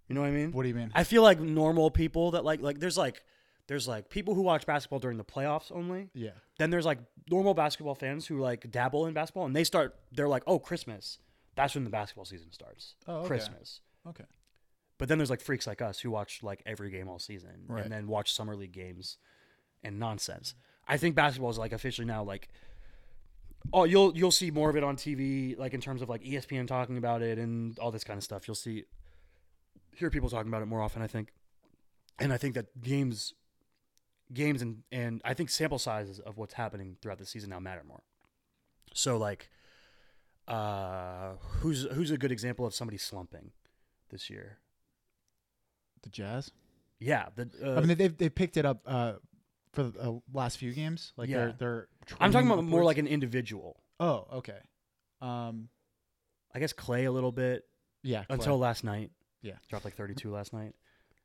You know what I mean? what do you mean? I feel like normal people that like like there's like there's like people who watch basketball during the playoffs only. yeah, Then there's like normal basketball fans who like dabble in basketball and they start they're like, "Oh, Christmas." That's when the basketball season starts. Oh, okay. Christmas. okay. But then there's like freaks like us who watch like every game all season Right. and then watch summer league games and nonsense. I think basketball is like officially now like oh you'll you'll see more of it on TV like in terms of like ESPN talking about it and all this kind of stuff. You'll see hear people talking about it more often I think. And I think that games games and and I think sample sizes of what's happening throughout the season now matter more. So like uh who's who's a good example of somebody slumping this year? The Jazz. Yeah, the uh, I mean, they've they picked it up uh, for the uh, last few games. Like Yeah. they're they're. I'm talking about more like an individual. Oh, okay. Um, I guess Klay a little bit yeah. until last night. Yeah. dropped like 32 last night.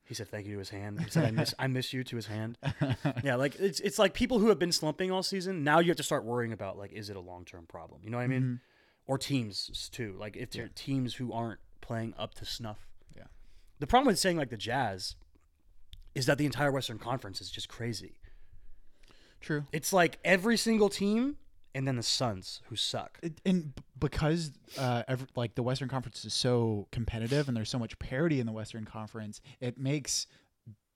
He said thank you to his hand. He said I miss I miss you to his hand. Yeah, like it's it's like people who have been slumping all season. Now you have to start worrying about like is it a long term problem? You know what I mean? Mhm. Or teams too. Like if they're Yeah. teams who aren't playing up to snuff. Yeah. The problem with saying like the Jazz is that the entire Western Conference is just crazy. True. It's like every single team and then the Suns who suck. It, and because uh, every, like the Western Conference is so competitive and there's so much parity in the Western Conference, it makes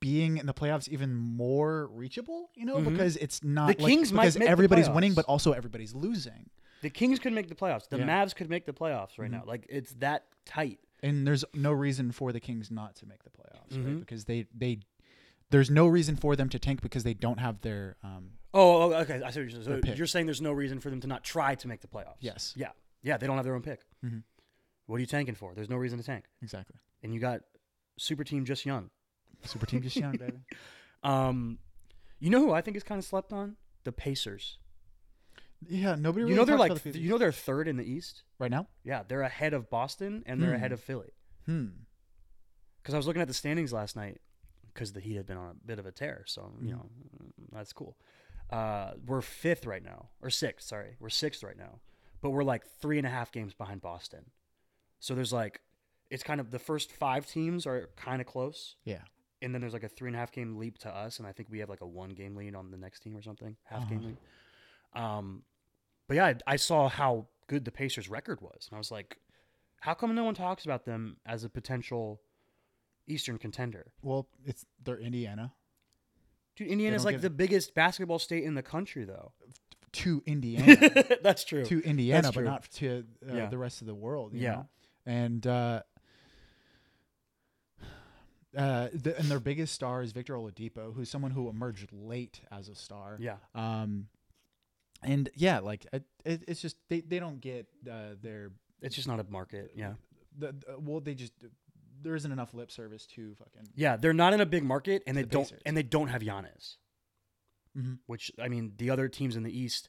being in the playoffs even more reachable. You know, Mhm. because it's not The like- Kings might because everybody's winning, but also everybody's losing, The Kings could make the playoffs. The Yeah. Mavs could make the playoffs right Mhm. now. Like it's that tight. and there's no reason for the Kings not to make the playoffs, Mhm. right? Because they they there's no reason for them to tank because they don't have their um Oh, oh, okay. I see what you're saying. So pick. you're saying there's no reason for them to not try to make the playoffs. yes Yeah. Yeah. They don't have their own pick. Mhm. What are you tanking for? There's no reason to tank. exactly And you got super team just young. super team just young baby. Um, you know who I think is kind of slept on? The Pacers. Yeah, nobody. Really you know they're like the th- you know they're third in the East. right now. Yeah, they're ahead of Boston and they're Hmm. ahead of Philly. Hmm. Because I was looking at the standings last night because the Heat had been on a bit of a tear. So you Mhm. know that's cool. Uh, we're fifth right now, or sixth. Sorry, we're sixth right now, but we're like three and a half games behind Boston. So there's like, it's kind of the first five teams are kind of close, Yeah. and then there's like a three and a half game leap to us, and I think we have like a one game lead on the next team or something, half game Uh-huh. lead. Um, but yeah, I, I saw how good the Pacers' record was, and I was like, How come no one talks about them as a potential Eastern contender? Well, it's they're Indiana Dude, Indiana's like the biggest basketball state in the country, though. to Indiana. That's true. to Indiana, but not to uh, Yeah. the rest of the world. you Yeah. know? and uh, uh, the, and their biggest star is Victor Oladipo, who's someone who emerged late as a star. Yeah. Um, and yeah, like it, it, it's just they, they don't get uh, their It's just not a market. Yeah. the, the well they just there isn't enough lip service to fucking Yeah, they're not in a big market, and they The don't, and they don't have Giannis. Mhm. Which I mean, the other teams in the East,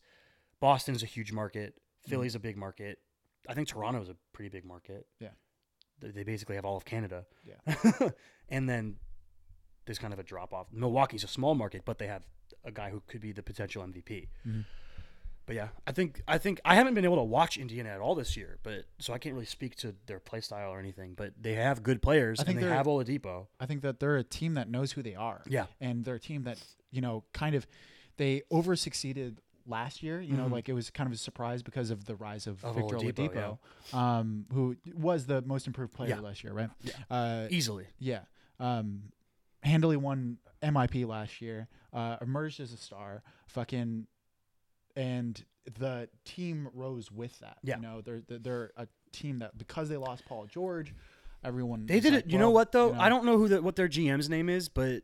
Boston is a huge market. Mm-hmm. Philly's a big market. I think Toronto is a pretty big market. Yeah. They, they basically have all of Canada. Yeah. and then there's kind of a drop off. Milwaukee's a small market, but they have a guy who could be the potential MVP. Mhm. But yeah, I think I think I haven't been able to watch Indiana at all this year, but so I can't really speak to their play style or anything. But they have good players, I think and they have Oladipo. I think that they're a team that knows who they are. Yeah. And they're a team that, you know, kind of they over succeeded last year. You know, Mhm. like it was kind of a surprise because of the rise of, Of Victor Oladipo, Oladipo, um, who was the most improved player Yeah. last year, right? Yeah. Uh, Easily. yeah. Um, handily won MIP last year, uh, emerged as a star, fucking, and the team rose with that. Yeah. You know, they're, they're, they're a team that, because they lost Paul George, everyone. They did like, it. You know what though? you know, I don't know who the, what their GM's name is, but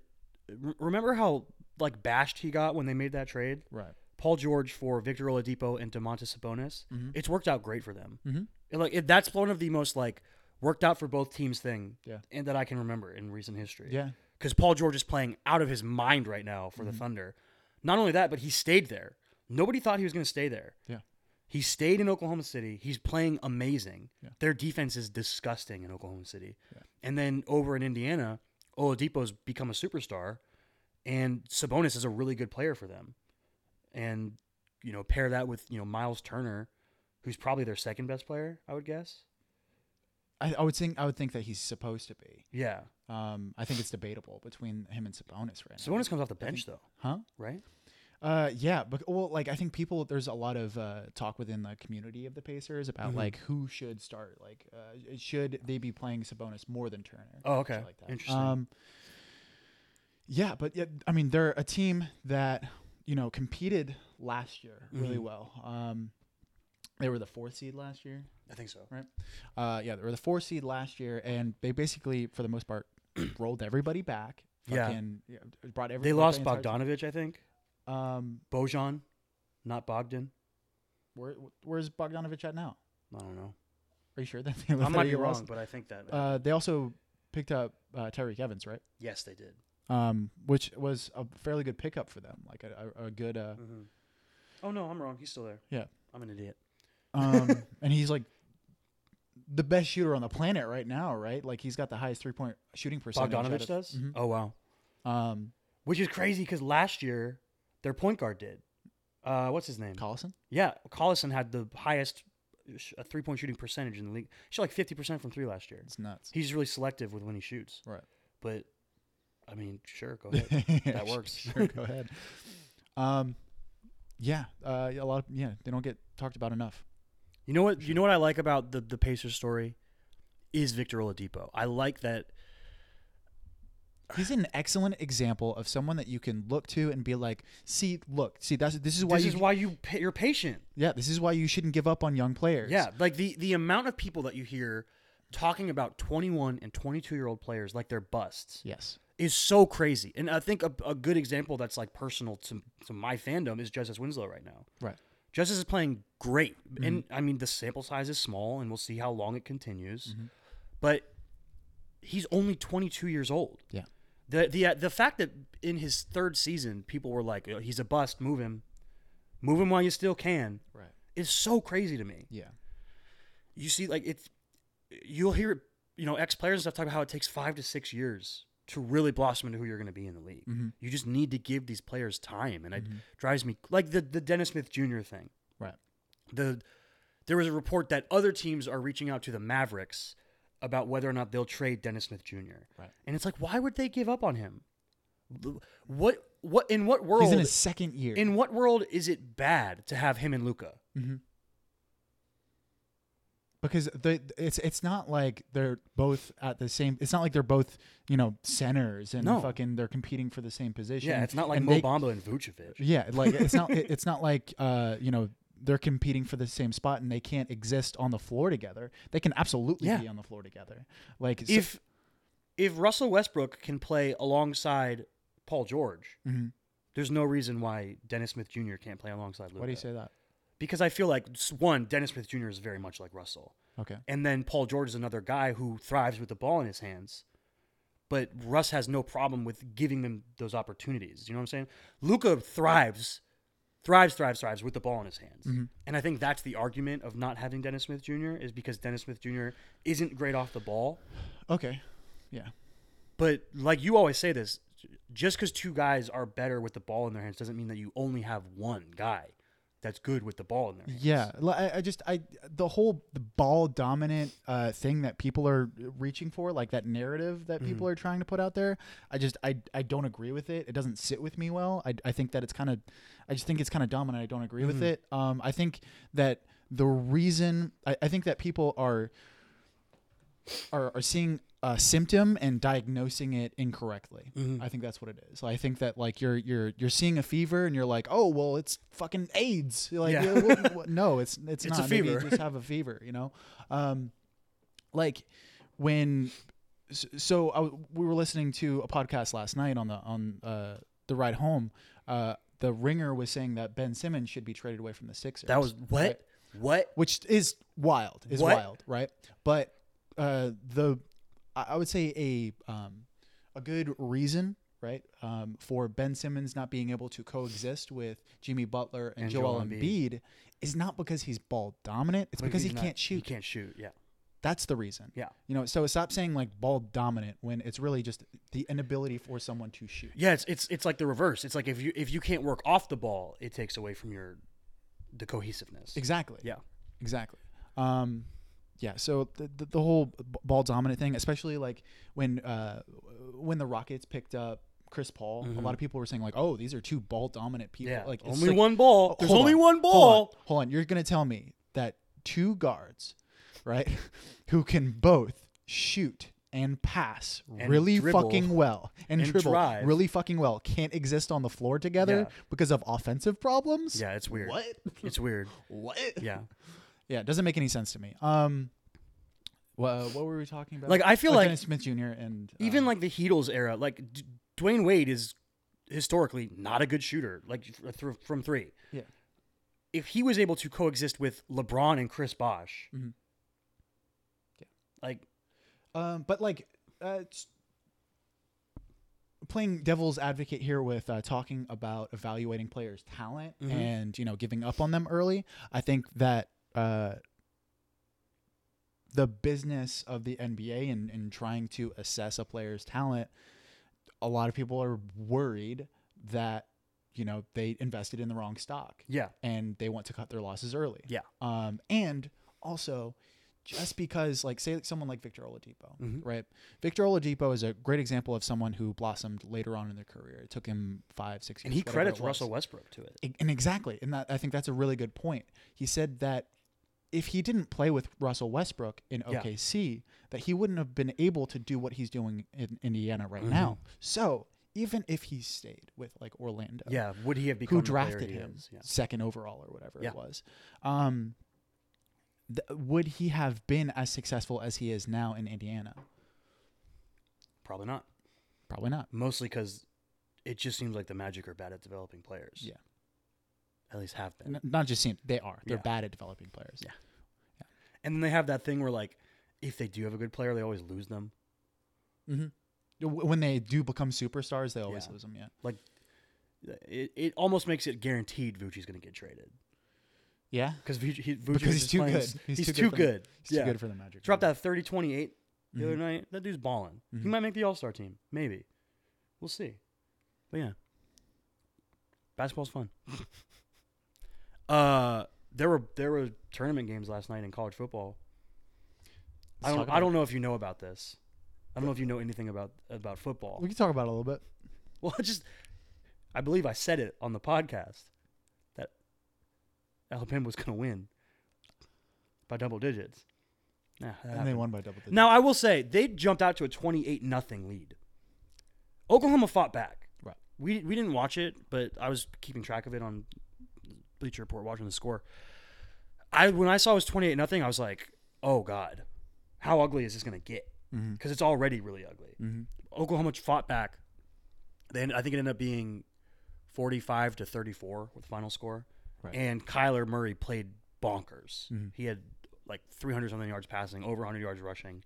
r- remember how like bashed he got when they made that trade? Right. Paul George for Victor Oladipo and Domantas Sabonis. Mhm. It's worked out great for them. Mhm. It, like it, that's one of the most like worked out for both teams thing, Yeah. and that I can remember in recent history. Yeah. because Paul George is playing out of his mind right now for Mm-hmm. the Thunder. Not only that, but he stayed there. Nobody thought he was going to stay there. Yeah. He stayed in Oklahoma City. He's playing amazing. Yeah. Their defense is disgusting in Oklahoma City. Yeah. And then over in Indiana, Oladipo's become a superstar, and Sabonis is a really good player for them. And you know, pair that with you know Miles Turner, who's probably their second best player, I would guess. I, I would think I would think that he's supposed to be. Yeah, Um, I think it's debatable between him and Sabonis right now. Sabonis comes off the bench though, huh? right? Uh, yeah, but well, like I think people there's a lot of uh, talk within the community of the Pacers about Mhm. like who should start. Like, uh, should they be playing Sabonis more than Turner? Oh, okay. like that. Interesting. Um, yeah, but yeah, I mean they're a team that you know competed last year really Mhm. well. Um, they were the fourth seed last year. I think so. Right. Uh, yeah, they were the four seed last year, and they basically, for the most part, rolled everybody back. Yeah. Fucking, yeah. brought every. They lost Bogdanovich, I think. Um, Bojan, not Bogdan. where where's Bogdanovich at now? I don't know. Are you sure that I might be lost? wrong, but I think that. Uh, they also picked up uh, Tyreke Evans, right? yes, they did. Um, which was a fairly good pickup for them, like a, a, a good. Uh, Oh no, I'm wrong. He's still there. Yeah. I'm an idiot. um, and he's like the best shooter on the planet right now, right? Like he's got the highest three point shooting percentage. Bogdanovich of- does. Mhm. Oh wow, Um, which is crazy because last year their point guard did. Uh, what's his name? Collison. Yeah, Collison had the highest sh- three point shooting percentage in the league. He shot like 50 percent from three last year. It's nuts. He's really selective with when he shoots. Right. But I mean, sure, go ahead. That works. Sure, go ahead. Um, yeah, uh, a lot. Of, yeah, they don't get talked about enough. You know what? You know what I like about the the Pacers story is Victor Oladipo. I like that. He's an excellent example of someone that you can look to and be like, "See, look, see, that's this is why this you, is why you you're patient. yeah, this is why you shouldn't give up on young players." Yeah, like the the amount of people that you hear talking about 21 and 22 year old players like they're busts Yes. is so crazy. And I think a, a good example that's like personal to, to my fandom is Justice Winslow right now. Right. Justice is playing great. And mm-hmm. I mean, the sample size is small and we'll see how long it continues. Mm-hmm. But he's only 22 years old. Yeah. The, the, uh, the fact that in his third season, people were like, "Oh, he's a bust, move him. Move him while you still can, Right. is so crazy to me Yeah. you see like it's you'll hear you know ex players and stuff talk about how it takes five to six years to really blossom into who you're going to be in the league. Mm-hmm. You just need to give these players time, and it drives me like the the Dennis Smith Jr. thing. Right. The there was a report that other teams are reaching out to the Mavericks about whether or not they'll trade Dennis Smith Jr. Right. And it's like, why would they give up on him? What what in what world He's in his second year. in what world is it bad to have him and Luka? Mhm. because the it's it's not like they're both at the same. It's not like they're both you know centers and No. fucking they're competing for the same position. Yeah, it's not like and Mo they- Bamba and Vucevic. Yeah, like it's not it- it's not like uh you know they're competing for the same spot and they can't exist on the floor together. They can absolutely Yeah. be on the floor together. Like so- If if Russell Westbrook can play alongside Paul George, Mhm. there's no reason why Dennis Smith Jr. can't play alongside Luka. why do you say that? Because I feel like one, Dennis Smith Jr. is very much like Russell, Okay. and then Paul George is another guy who thrives with the ball in his hands. But Russ has no problem with giving them those opportunities. You know what I'm saying? Luka thrives, thrives, thrives, thrives with the ball in his hands. Mhm. And I think that's the argument of not having Dennis Smith Jr. is because Dennis Smith Jr. isn't great off the ball. Okay. Yeah. But like you always say this, just because two guys are better with the ball in their hands doesn't mean that you only have one guy that's good with the ball in their hands. Yeah, I, I just I the whole the ball dominant uh, thing that people are reaching for, like that narrative that people are trying to put out there. I just I I don't agree with it. It doesn't sit with me well. I I think that it's kind of I just think it's kind of dumb, and I don't agree with it. Um, I think that the reason I, I think that people are are, are seeing a symptom and diagnosing it incorrectly. Mhm. I think that's what it is. I think that like you're you're you're seeing a fever and you're like, oh well, it's fucking AIDS. You're like, Yeah. "Yeah, what- what- no, it's it's, It's a not. Maybe you fever. just have a fever. You know, um, like when so I, we were listening to a podcast last night on the on uh, the ride home. Uh, the ringer was saying that Ben Simmons should be traded away from the Sixers. That was what? right? What? which is wild is What? wild right but uh the i would say a um a good reason right um for ben simmons not being able to coexist with jimmy butler and, And joel, Joel embiid. Embiid. is not because he's ball dominant it's But because he not- can't shoot He can't shoot. Yeah. that's the reason Yeah. you know so stop saying like ball dominant when it's really just the inability for someone to shoot Yeah, it's it's it's like the reverse. It's like if you if you can't work off the ball, it takes away from your the cohesiveness. Exactly. Yeah. Exactly. Um, yeah. So the, the the whole ball dominant thing, especially like when uh when the Rockets picked up Chris Paul, a lot of people were saying like, "Oh, these are two ball dominant people." Mm-hmm. Yeah. Like it's only like- one ball. There's only on, one Hold on, ball. hold on. You're gonna tell me that two guards, right, who can both shoot and pass And really dribble fucking well and, and dribble drive. really fucking well can't exist on the floor together Yeah. because of offensive problems? Yeah, it's weird. What? It's weird. What? Yeah. Yeah, it doesn't make any sense to me. Um, wha- what were we talking about? Like, I feel Oh, like- Dennis Smith Jr. and Even um, like the Heatles era, like D- Dwyane Wade is historically not a good shooter, like th- from three. Yeah. If he was able to coexist with LeBron and Chris Bosh, Mhm. Yeah. like um, but like uh, playing devil's advocate here with uh, talking about evaluating players' talent Mhm. and you know giving up on them early. I think that uh, the business of the NBA and, and trying to assess a player's talent, a lot of people are worried that you know they invested in the wrong stock. yeah, and they want to cut their losses early. Yeah. Um, and also, just because, like, say, someone like Victor Oladipo, Mhm. right? Victor Oladipo is a great example of someone who blossomed later on in their career. It took him five, six years. and he credits. Russell Westbrook to it. And exactly, and that I think that's a really good point. He said that if he didn't play with Russell Westbrook in Yeah. OKC, that he wouldn't have been able to do what he's doing in Indiana right Mhm. now. So even if he stayed with like Orlando, Yeah, would he have become who drafted him? Yeah. second overall or whatever Yeah. it was. Um, th- would he have been as successful as he is now in Indiana? Probably not. Probably not. Mostly because it just seems like the Magic are bad at developing players. Yeah. At least have been. N- not just seem they are. They're Yeah. bad at developing players. Yeah. And then they have that thing where like, if they do have a good player, they always lose them. hmm When they do become superstars, they always Yeah. lose them. Yeah. Like it, it almost makes it guaranteed Vucci's going to get traded Yeah. because Vucci, he, Vucci Because he's just too playing good. s- He's too good He's yeah. too good for the Magic. Dropped that 30 28 the other night. That dude's balling. He Mhm. might make the All Star team. Maybe. We'll see. But yeah. Basketball's fun. uh there were there were tournament games last night in college football. I Let's don't I don't know if you know about this. I don't know if you know anything about about football. We can talk about it a little bit. Well, I just I believe I said it on the podcast that Alabama was going to win by double digits. Yeah, that and they won by double digits. Now I will say they jumped out to a twenty-eight nothing lead. Oklahoma fought back. Right. We we didn't watch it, but I was keeping track of it on Bleacher Report, watching the score. I when I saw it was twenty-eight nothing, I was like, oh god, how ugly is this gonna get? Because it's already really ugly. Mhm. Oklahoma fought back. Then I think it ended up being forty-five to thirty-four with the final score. Right. And Kyler Murray played bonkers. Mhm. He had like 300 something yards passing, over 100 yards rushing.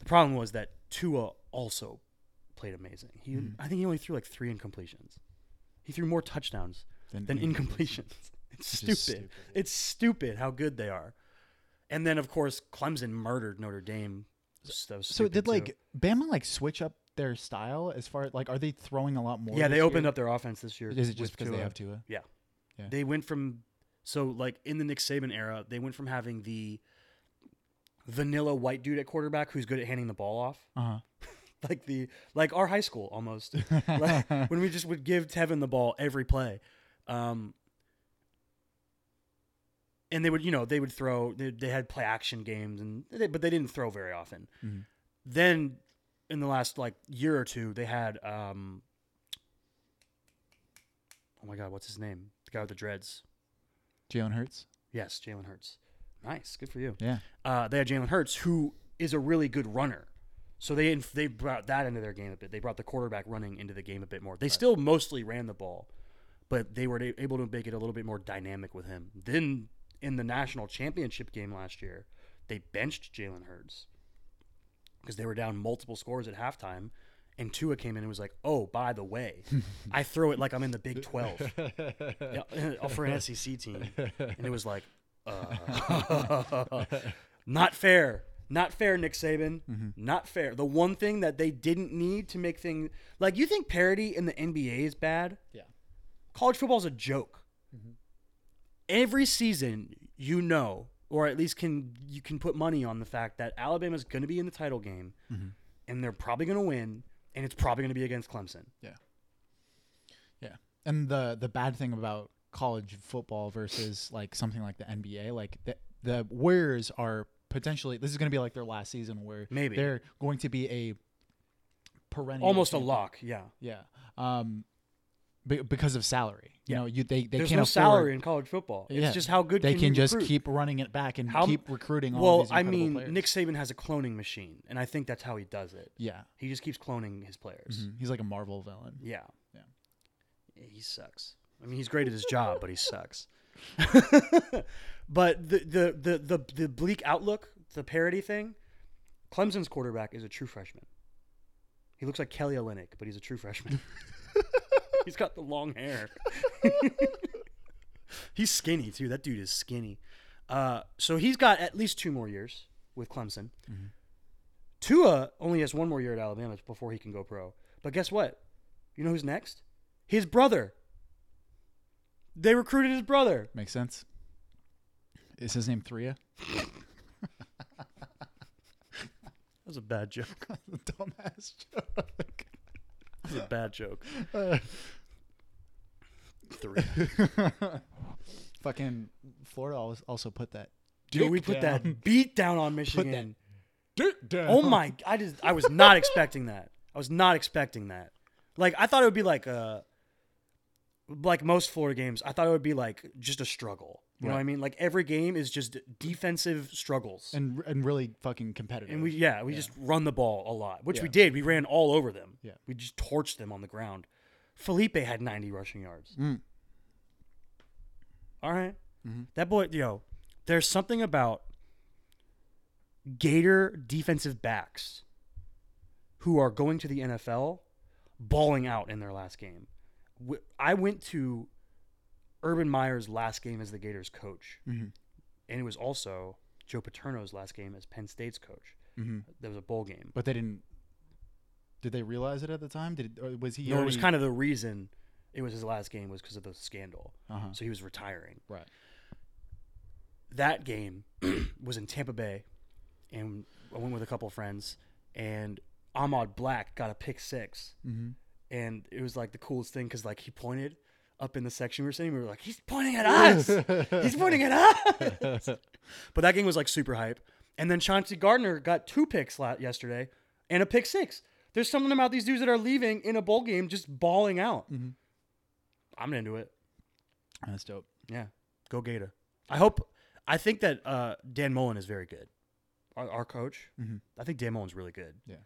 The problem was that Tua also played amazing. He, Mhm. I think he only threw like three incompletions. He threw more touchdowns than incompletions. It's stupid. stupid. It's stupid how good they are. And then of course Clemson murdered Notre Dame. So did too. like Bama like switch up their style as far like are they throwing a lot more? yeah they opened year? up their offense this year. Is it just because they have Tua? Yeah. Yeah. They went from so like in the Nick Saban era, they went from having the vanilla white dude at quarterback who's good at handing the ball off, Uh like the like our high school almost. like, when we just would give Tevin the ball every play. Um, and they would, you know, they would throw. They, they had play action games, and they, but they didn't throw very often. Mhm. Then, in the last like year or two, they had. Um, oh my God, what's his name? The guy with the dreads. Jalen Hurts. Yes, Jalen Hurts. Nice, good for you. Yeah. Uh, they had Jalen Hurts, who is a really good runner. So they they brought that into their game a bit. They brought the quarterback running into the game a bit more. They still mostly ran the ball, but they were able to make it a little bit more dynamic with him. Then in the national championship game last year, they benched Jalen Hurts because they were down multiple scores at halftime. And Tua came in and was like, "Oh, by the way, I throw it like I'm in the Big 12 for an SEC team." And it was like, uh, not fair. Not fair, Nick Saban. Not fair. The one thing that they didn't need to make things like you think parity in the NBA is bad. Yeah. College football is a joke. Every season, you know, or at least can you can put money on the fact that Alabama's going to be in the title game, and they're probably going to win, and it's probably going to be against Clemson. Yeah. Yeah. And the the bad thing about college football versus like something like the NBA, like the the Warriors are potentially this is going to be like their last season where Maybe. they're going to be a perennial Almost a lock. Yeah. Yeah. Um be- because of salary. You Yeah. know, you they they There's can't no afford, salary in college football. It's Yeah. just how good They can, can just recruit? keep running it back and How- keep recruiting all Well, I mean, players. Nick Saban has a cloning machine, and I think that's how he does it. Yeah. He just keeps cloning his players. Mhm. He's like a Marvel villain. Yeah. Yeah. Yeah, He sucks. I mean, he's great at his job, but he sucks. but the, the the the the bleak outlook, the parody thing, Clemson's quarterback is a true freshman. He looks like Kelly Olynyk, but he's a true freshman. he's got the long hair. he's skinny too. That dude is skinny. Uh, so he's got at least two more years with Clemson. Mhm. Tua only has one more year at Alabama before he can go pro. But guess what? You know who's next? His brother. They recruited his brother. Makes sense. Is his name Thria? That was a bad joke. Dumbass joke. That was a bad joke. Three. Fucking Florida always also put that. Dude, we put down. that beat down on that Michigan. Dick down. Oh my! I just I was not expecting that. I was not expecting that. Like I thought it would be like uh like most Florida games. I thought it would be like just a struggle. You know what I mean? Like every game is just defensive struggles. and and really fucking competitive. And we yeah, we Yeah. just run the ball a lot, which we did. We ran all over them. Yeah. We just torched them on the ground. Felipe had 90 rushing yards. Mm. All right. Mhm. That boy, yo, there's something about Gator defensive backs who are going to the NFL balling out in their last game. I went to Urban Meyer's last game as the Gators coach, Mhm. and it was also Joe Paterno's last game as Penn State's coach. Mhm. There was a bowl game. But they didn't. Did they realize it at the time? Did or was he? No, it was kind of the reason it was his last game was because of the scandal. Uh-huh. So he was retiring. Right. That game was in Tampa Bay, and I went with a couple of friends, and Ahmad Black got a pick six, Mm-hmm. and it was like the coolest thing because like he pointed up in the section we were sitting, we were like, he's pointing at us, he's pointing at us. but that game was like super hype, And then Chauncey Gardner got two picks yesterday and a pick six. There's something about these dudes that are leaving in a bowl game just bawling out. Mhm. I'm into it. That's dope. Yeah, go Gator. I hope. I think that uh, Dan Mullen is very good. Our, our coach. Mhm. I think Dan Mullen's really good. Yeah.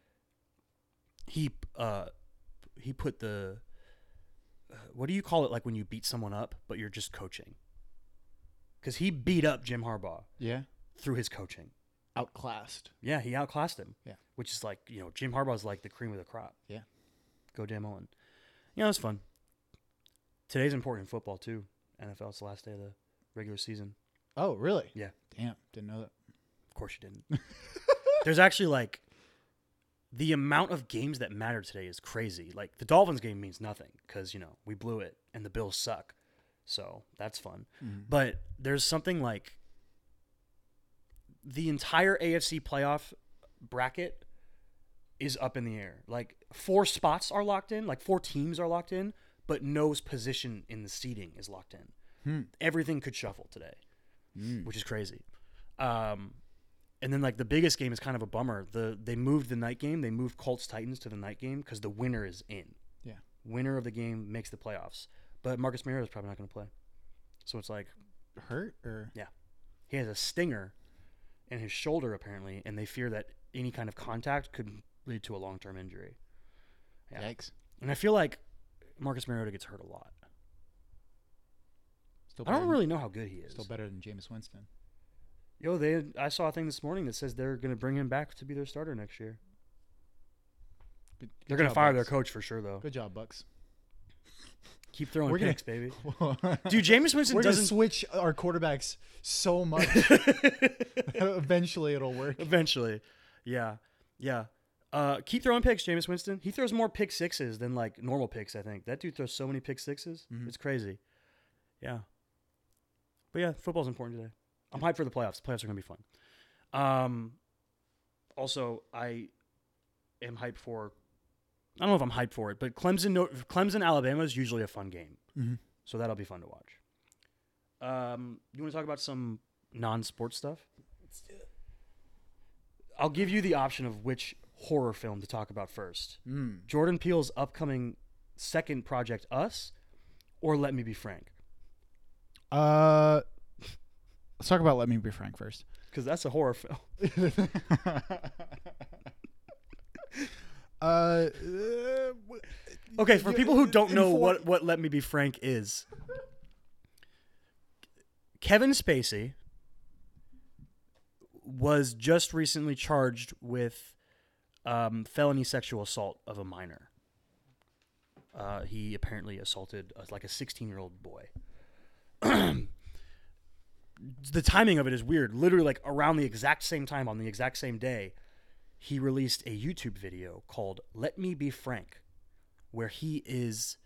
He uh, he put the. What do you call it? Like when you beat someone up, but you're just coaching. Because he beat up Jim Harbaugh Yeah. through his coaching. Outclassed. Yeah, he outclassed him. Yeah. Which is like, you know, Jim Harbaugh's like the cream of the crop. Yeah. Go Dan Mullen. You know, it's fun. Today's important in football too. NFL, it's the last day of the regular season. Oh, really? Yeah. Damn. Didn't know that. Of course you didn't. There's actually like the amount of games that matter today is crazy. Like the Dolphins game means nothing because, you know, we blew it and the Bills suck. So that's fun. Mhm. But there's something like the entire AFC playoff bracket is up in the air. Like four spots are locked in, like four teams are locked in, but no position in the seeding is locked in. Hmm. Everything could shuffle today, Mm. which is crazy. Um, and then like the biggest game is kind of a bummer. The they moved the night game. They moved Colts Titans to the night game because the winner is in. Yeah. Winner of the game makes the playoffs. But Marcus Mariota is probably not going to play. So it's like Hurt or yeah, he has a stinger in his shoulder apparently, and they fear that any kind of contact could lead to a long-term injury. Yeah. yikes? And I feel like Marcus Mariota gets hurt a lot. Still I don't better- really know how good he is. Still better than Jameis Winston. Yo, they I saw a thing this morning that says they're going to bring him back to be their starter next year. Good, They're going to fire their coach for sure though. Good job, Bucs. Keep throwing We're gonna- picks, baby. Dude, Jameis Winston We're gonna doesn't switch our quarterbacks so much. Eventually, it'll work. Eventually. Yeah. Yeah. Uh, keep throwing picks, Jameis Winston. He throws more pick sixes than like normal picks, I think. That dude throws so many pick 6s Mhm. It's crazy. Yeah. But yeah, football's important today. I'm hyped for the playoffs. The playoffs are going to be fun. Um, also, I am hyped for. I don't know if I'm hyped for it, but Clemson, Clemson, Alabama is usually a fun game, Mhm. so that'll be fun to watch. Um, you want to talk about some non-sports stuff? Let's do it. I'll give you the option of which horror film to talk about first. Mm. Jordan Peele's upcoming second project, Us, or Let Me Be Frank, Uh, let's talk about Let Me Be Frank first. because that's a horror film. uh, uh, Okay, for people who don't know what, what Let Me Be Frank is, Kevin Spacey was just recently charged with um, felony sexual assault of a minor. Uh, he apparently assaulted uh, like a 16 year old boy. the timing of it is weird. Literally, like around the exact same time on the exact same day, he released a YouTube video called Let Me Be Frank where he is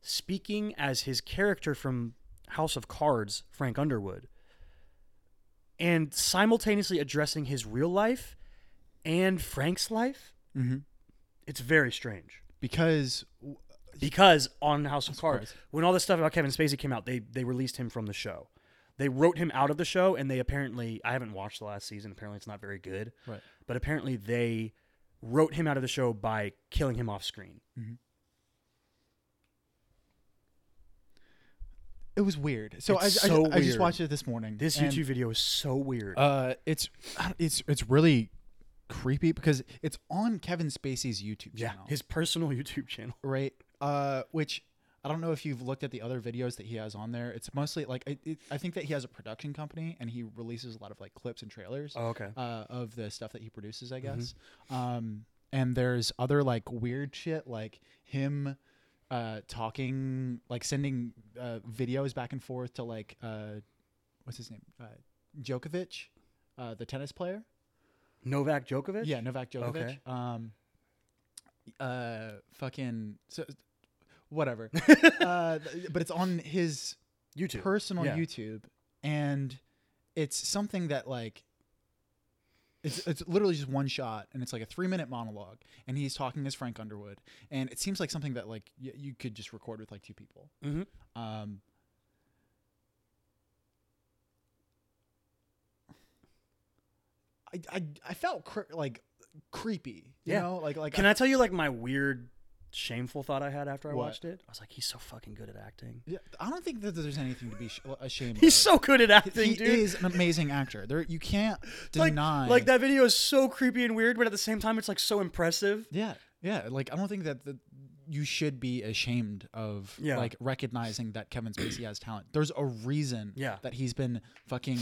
speaking as his character from House of Cards, Frank Underwood, and simultaneously addressing his real life and Frank's life. Mhm. It's very strange because because on House of Cards, Cards. when all this stuff about Kevin Spacey came out, they they released him from the show. They wrote him out of the show, and they apparently I haven't watched the last season. Apparently, it's not very good. Right. But apparently, they wrote him out of the show by killing him off screen. it was weird. So I, It's I, so I just weird. watched it this morning. This YouTube video is so weird. Uh, it's it's it's really creepy because it's on Kevin Spacey's YouTube yeah, channel, his personal YouTube channel. right? Uh, which I don't know if you've looked at the other videos that he has on there. It's mostly like it, it, I think that he has a production company and he releases a lot of like clips and trailers Oh, okay. uh, of the stuff that he produces, I Mhm. guess. Um, and there's other like weird shit like him uh, talking, like sending uh, videos back and forth to like uh, what's his name, uh, Djokovic, uh, the tennis player. Novak Djokovic. Yeah, Novak Djokovic. Okay. Um, uh, fucking so, whatever. uh, but it's on his YouTube. personal Yeah. YouTube, and it's something that like. It's, it's literally just one shot and it's like a three minute monologue and he's talking as Frank Underwood and it seems like something that like y- you could just record with like two people. Mhm. Um, I I, I felt cr- like creepy. You Yeah. know, like like Can I tell you like my weird, shameful thought I had after I What? watched it? I was like, he's so fucking good at acting. Yeah, I don't think that there's anything to be sh- ashamed. Of He's of. so good at acting, he dude. is an amazing actor. There, you can't like, deny. like that video is so creepy and weird, but at the same time, it's like so impressive. Yeah, yeah. Like I don't think that the, you should be ashamed of Yeah. like recognizing that Kevin Spacey has talent. There's a reason Yeah. that he's been fucking.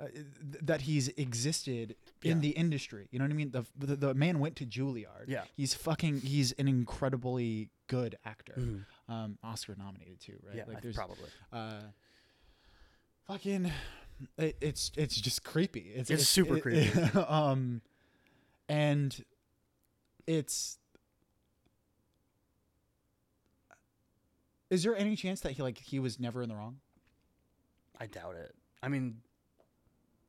Uh, th- that he's existed in Yeah. the industry. You know what I mean? The, the the man went to Juilliard. Yeah. He's fucking. He's an incredibly good actor. Mhm. Um, Oscar nominated too, right? Yeah, I- there's probably. uh, fucking. It, it's it's just creepy. It's It's super creepy. um, and it's. Is there any chance that he like he was never in the wrong? I doubt it. I mean,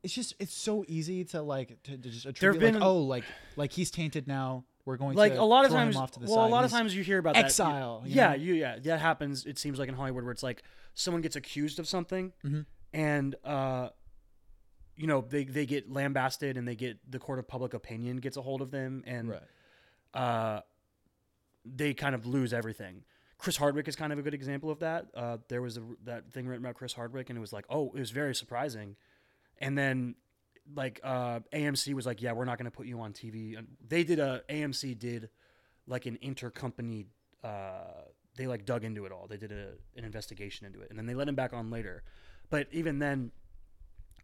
It's just it's so easy to like to, to just attribute like been- oh like like he's tainted now. We're going like to a lot of times, off to the well, side. a lot of times you hear about exile, That. you yeah, you yeah, that happens. It seems like in Hollywood where it's like someone gets accused of something, Mhm. and uh, you know they they get lambasted and they get the court of public opinion gets a hold of them and right. uh, they kind of lose everything. Chris Hardwick is kind of a good example of that. Uh, there was a, that thing written about Chris Hardwick, and it was like, oh, it was very surprising. And then, like, uh, AMC was like, yeah, we're not going to put you on TV. And they did a AMC did like an intercompany. Uh, they like dug into it all. They did a, an investigation into it, and then they let him back on later. But even then,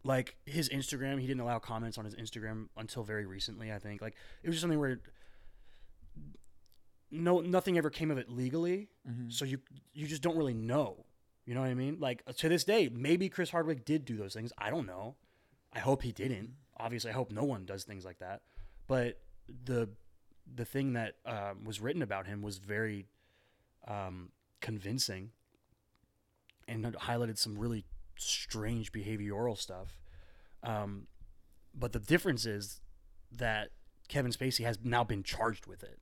like his Instagram, he didn't allow comments on his Instagram until very recently. I think like it was just something where no nothing ever came of it legally Mhm. so you you just don't really know you know what i mean like to this day maybe chris hardwick did do those things i don't know i hope he didn't obviously i hope no one does things like that but the the thing that um, was written about him was very um, convincing and highlighted some really strange behavioral stuff um, but the difference is that kevin spacey has now been charged with it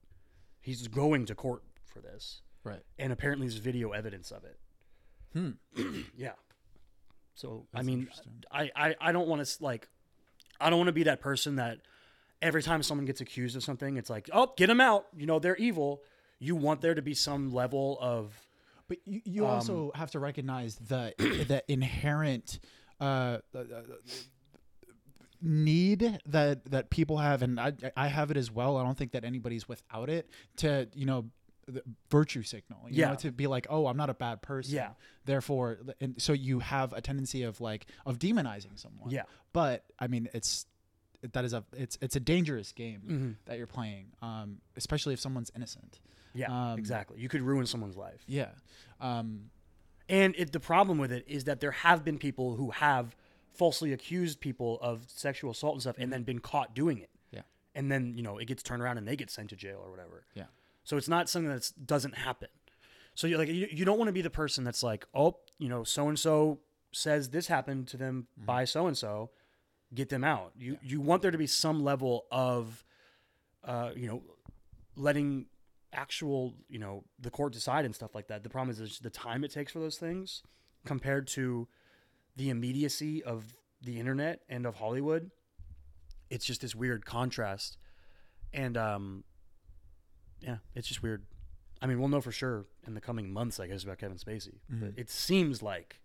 he's going to court for this Right. and apparently there's video evidence of it. Hmm. yeah. So I mean. I I, I don't want to like, I don't want to be that person that every time someone gets accused of something, it's like, oh, get them out. You know, they're evil. You want there to be some level of But you, you Um, also have to recognize the the inherent uh, uh, need that that people have, and I I have it as well. I don't think that anybody's without it to you know virtue signal. You Yeah. know, to be like, oh, I'm not a bad person. Yeah. Therefore, and so you have a tendency of like of demonizing someone. Yeah. But I mean, it's that is a it's it's a dangerous game Mhm. that you're playing, um, especially if someone's innocent. yeah, Um, exactly. You could ruin someone's life. Yeah. Um, And it, the problem with it is that there have been people who have falsely accused people of sexual assault and stuff, and then been caught doing it. Yeah. And then you know it gets turned around and they get sent to jail or whatever. Yeah. So it's not something that doesn't happen. So you like you, you don't want to be the person that's like, oh, you know, so and so says this happened to them by so and so, get them out. You you want there to be some level of, uh, you know, letting actual you know the court decide and stuff like that. The problem is the time it takes for those things compared to the immediacy of the internet and of Hollywood. It's just this weird contrast, and um, yeah, it's just weird. I mean, we'll know for sure in the coming months, I guess, about Kevin Spacey. But Mhm. it seems like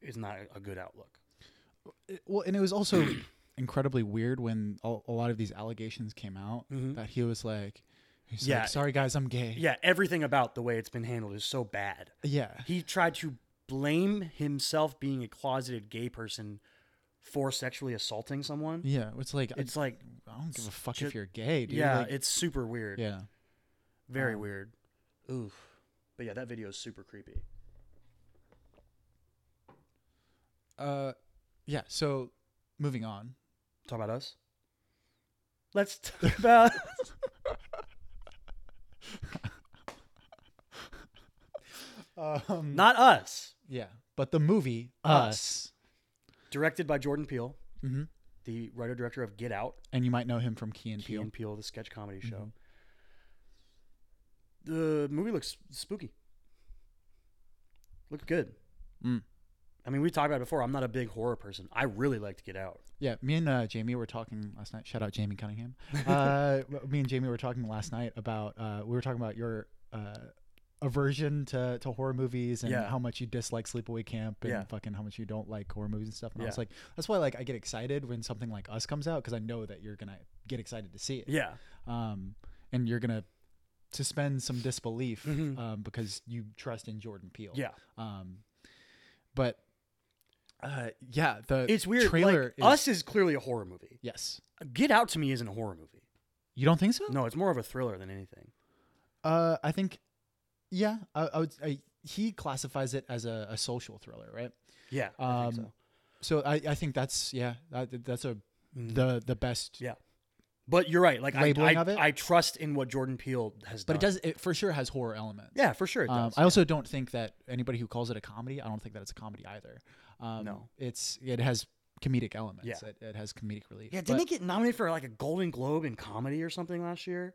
it's not a good outlook. it- well, and it was also incredibly weird when a, a lot of these allegations came out Mhm. that he was like, he's Yeah. like, sorry guys, I'm gay. Yeah, everything about the way it's been handled is so bad. Yeah. He tried to blame himself being a closeted gay person for sexually assaulting someone. Yeah. It's like, It's like, I don't give a fuck if you're gay, dude. yeah, Like, it's super weird. yeah. Very Um, weird. Oof. But yeah, that video is super creepy. Uh, yeah. So moving on. Talk about us. Let's talk about. Um, Not us. yeah. But the movie, Us. Directed by Jordan Peele, hmm the writer director of Get Out, And you might know him from Key and Key Peele. and Peele, the sketch comedy show. Mhm. The movie looks spooky. Looks good. Mm. I mean, we talked about it before. I'm not a big horror person. I really like to Get Out. Yeah, me and uh, Jamie were talking last night. Shout out Jamie Cunningham. Uh, me and Jamie were talking last night about uh, we were talking about your uh, aversion to, to horror movies and Yeah. how much you dislike Sleepaway Camp and Yeah. fucking how much you don't like horror movies and stuff. And I was like, that's why like I get excited when something like Us comes out because I know that you're gonna get excited to see it. Yeah. Um, and you're gonna suspend some disbelief Mhm. um, because you trust in Jordan Peele. Yeah. Um, but uh, yeah, the It's weird. Trailer like, is, Us is clearly a horror movie. Yes. Get Out to me isn't a horror movie. You don't think so? No, it's more of a thriller than anything. Uh, I think, yeah, I, I would. I, he classifies it as a, a social thriller, right? Yeah. I think Um, so. So I, I think that's yeah, that, that's a Mhm. the the best. Yeah. But you're right. Like I, I. I trust in what Jordan Peele has But done. it does. It for sure has horror elements. Yeah, for sure it Um. I also don't think that anybody who calls it a comedy, I don't think that it's a comedy either. Um, No. it's it has comedic elements. Yeah. It, it has comedic relief. yeah, didn't he get nominated for like a Golden Globe in comedy or something last year?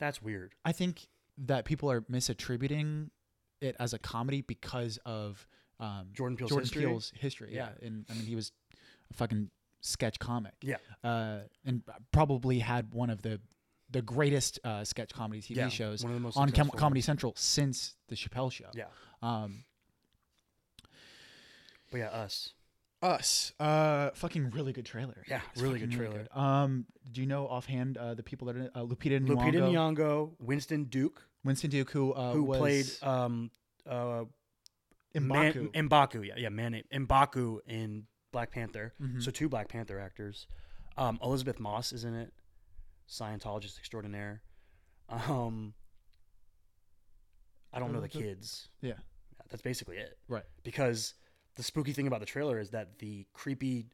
That's weird. I think that people are misattributing it as a comedy because of um, Jordan Peele's Jordan history? Peele's history. Yeah. and I mean he was a fucking sketch comic. Yeah. uh, and probably had one of the the greatest uh, sketch comedy TV Yeah, shows one of the most on Com- Comedy Central since the Chappelle Show. Yeah. Um, But yeah, us. Us, uh, fucking really good trailer. Yeah, It's really good fucking trailer. good. Um, do you know offhand uh, the people that are in it? uh, Lupita Nyong'o, Lupita Nyong'o, Winston Duke, Winston Duke, who uh, who was played um uh M'Baku. Man, M'Baku, yeah, yeah, man, M'Baku in Black Panther. Mhm. So two Black Panther actors. Um, Elisabeth Moss is in it, Scientologist extraordinaire. Um, I don't know the kids. Yeah, that's basically it. Right. Because the spooky thing about the trailer is that the creepy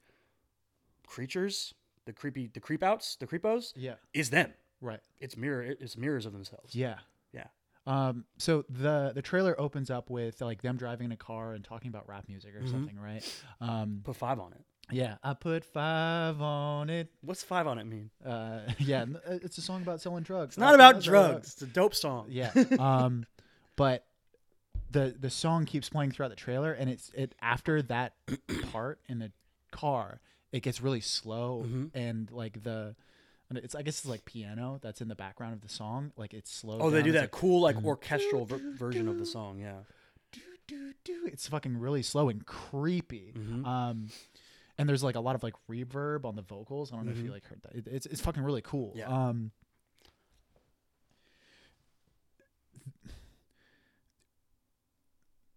creatures, the creepy, the creep outs, the creepos, Yeah. is them. Right. It's mirror. It's mirrors of themselves. Yeah. Yeah. Um, so the the trailer opens up with like them driving in a car and talking about rap music or Mhm. something, right? Um, Put five on it. yeah, I put five on it. What's five on it mean? Uh, yeah, uh, it's a song about selling drugs. It's not about drugs. It's a dope song. Yeah. Um, but the the song keeps playing throughout the trailer, and it's it after that part in the car, it gets really slow, Mhm. and like the. and It's I guess it's like piano that's in the background of the song. Like it's slow. Oh, they do. It's that like, cool like orchestral ver- version of the song. Yeah. do, do, do. It's fucking really slow and creepy. Mhm. Um, and there's like a lot of like reverb on the vocals. I don't know if you Mhm. like heard that. It, it's it's fucking really cool. Yeah. Um,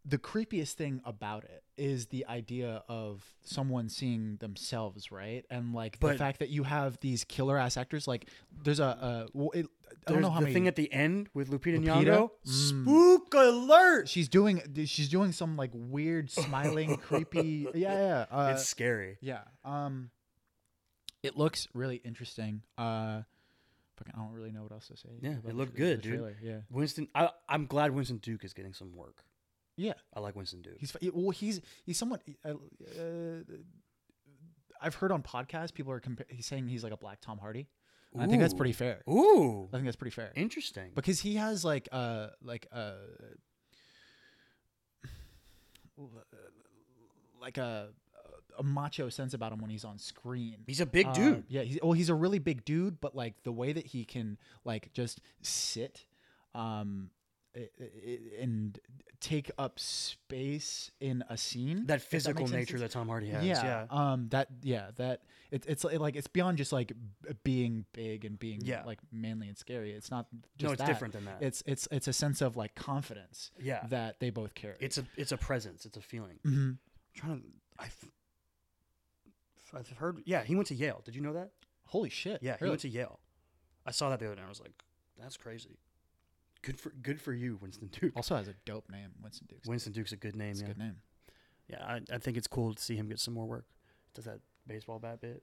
the creepiest thing about it is the idea of someone seeing themselves, right? And like the fact that you have these killer ass actors. Like there's a, uh, well, it, I don't know how the many. thing at the end with Lupita, Lupita? Nyong'o. Mm. Spook alert! she's doing she's doing some like weird smiling creepy yeah yeah uh, it's scary. yeah um it looks really interesting uh fucking I don't really know what else to say Yeah, it looked good, dude. trailer, yeah Winston, I, I'm glad Winston Duke is getting some work. Yeah I like Winston Duke. he's well he's he's somewhat uh, uh, I've heard on podcasts people are compa- he's saying he's like a black Tom Hardy I think that's pretty fair Ooh, I think that's pretty fair interesting. because he has like uh like uh like a a macho sense about him when he's on screen. He's a big Uh, dude. yeah, he's well, he's a really big dude, but like the way that he can like just sit um and take up space in a scene. that physical any nature that Tom Hardy has. yeah, Yeah. um that yeah, that it, it's li- like it's beyond just like being big and being Yeah. like manly and scary. It's not just no, it's that. different than that. It's it's it's a sense of like confidence yeah. that they both carry. It's a it's a presence. It's a feeling. Mm-hmm. I'm trying to. I've, I've heard. Yeah, he went to Yale. Did you know that? holy shit. Yeah, he went to Yale. I saw that the other day. and I was like, that's crazy. Good for good for you, Winston Duke. also has a dope name, Winston Duke. Winston Duke's a good name. It's a yeah, good name. yeah. I, I think it's cool to see him get some more work. Does that baseball bat bit?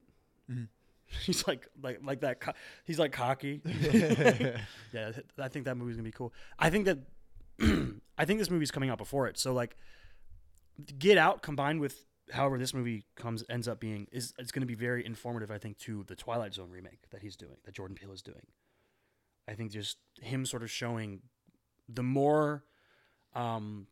Mhm. He's like like like that. Co- he's like cocky. yeah, I think that movie's gonna be cool. I think that I think this movie's coming out before it. So like, Get Out combined with however this movie comes ends up being is it's gonna be very informative. I think to the Twilight Zone remake that he's doing, that Jordan Peele is doing. I think just him sort of showing the more, um,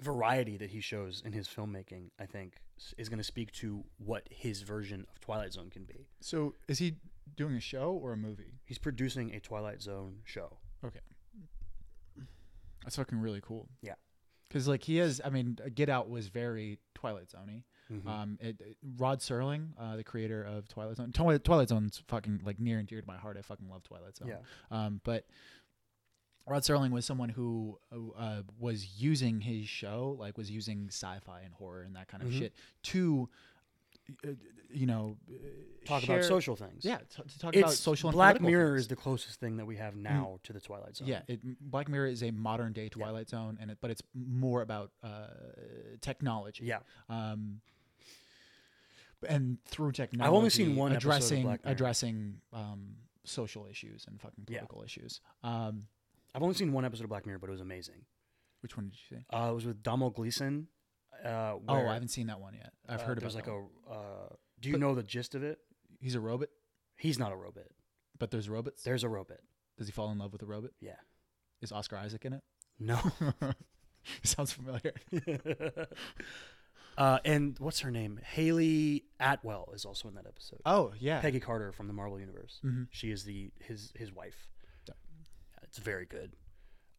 variety that he shows in his filmmaking, I think, is going to speak to what his version of Twilight Zone can be. So is he doing a show or a movie? He's producing a Twilight Zone show. Okay, that's fucking really cool. Yeah. Because like he has, I mean, Get Out was very Twilight Zoney. Mhm. Um, it, it- Rod Serling, uh, the creator of Twilight Zone. Twilight, Twilight Zone's fucking like near and dear to my heart. I fucking love Twilight Zone. yeah. Um, but Rod Serling was someone who uh, was using his show, like was using sci-fi and horror and that kind of Mhm. shit to, uh, you know, uh, Talk share- about social things. Yeah, t- to talk It's about social. Black Mirror things. is the closest thing that we have now to the Twilight Zone. Yeah, it, Black Mirror is a modern day Twilight Zone, and it, but it's more about uh, technology. Yeah. Um, and through technology, I've only seen one addressing addressing um, social issues and fucking Yeah. political issues. Um, I've only seen one episode of Black Mirror, but it was amazing. which one did you see? Uh, it was with Domhnall Gleeson. Uh, Oh, I haven't seen that one yet. I've uh, heard about was like a. Uh, do you But- know the gist of it? He's a robot, He's not a robot. but there's robots. There's a robot. Does he fall in love with a robot? Yeah. Is Oscar Isaac in it? No. Sounds familiar. uh, and what's her name? Hayley Atwell is also in that episode. Oh yeah. Peggy Carter from the Marvel Universe. hmm She is the his his wife. Yeah. It's very good.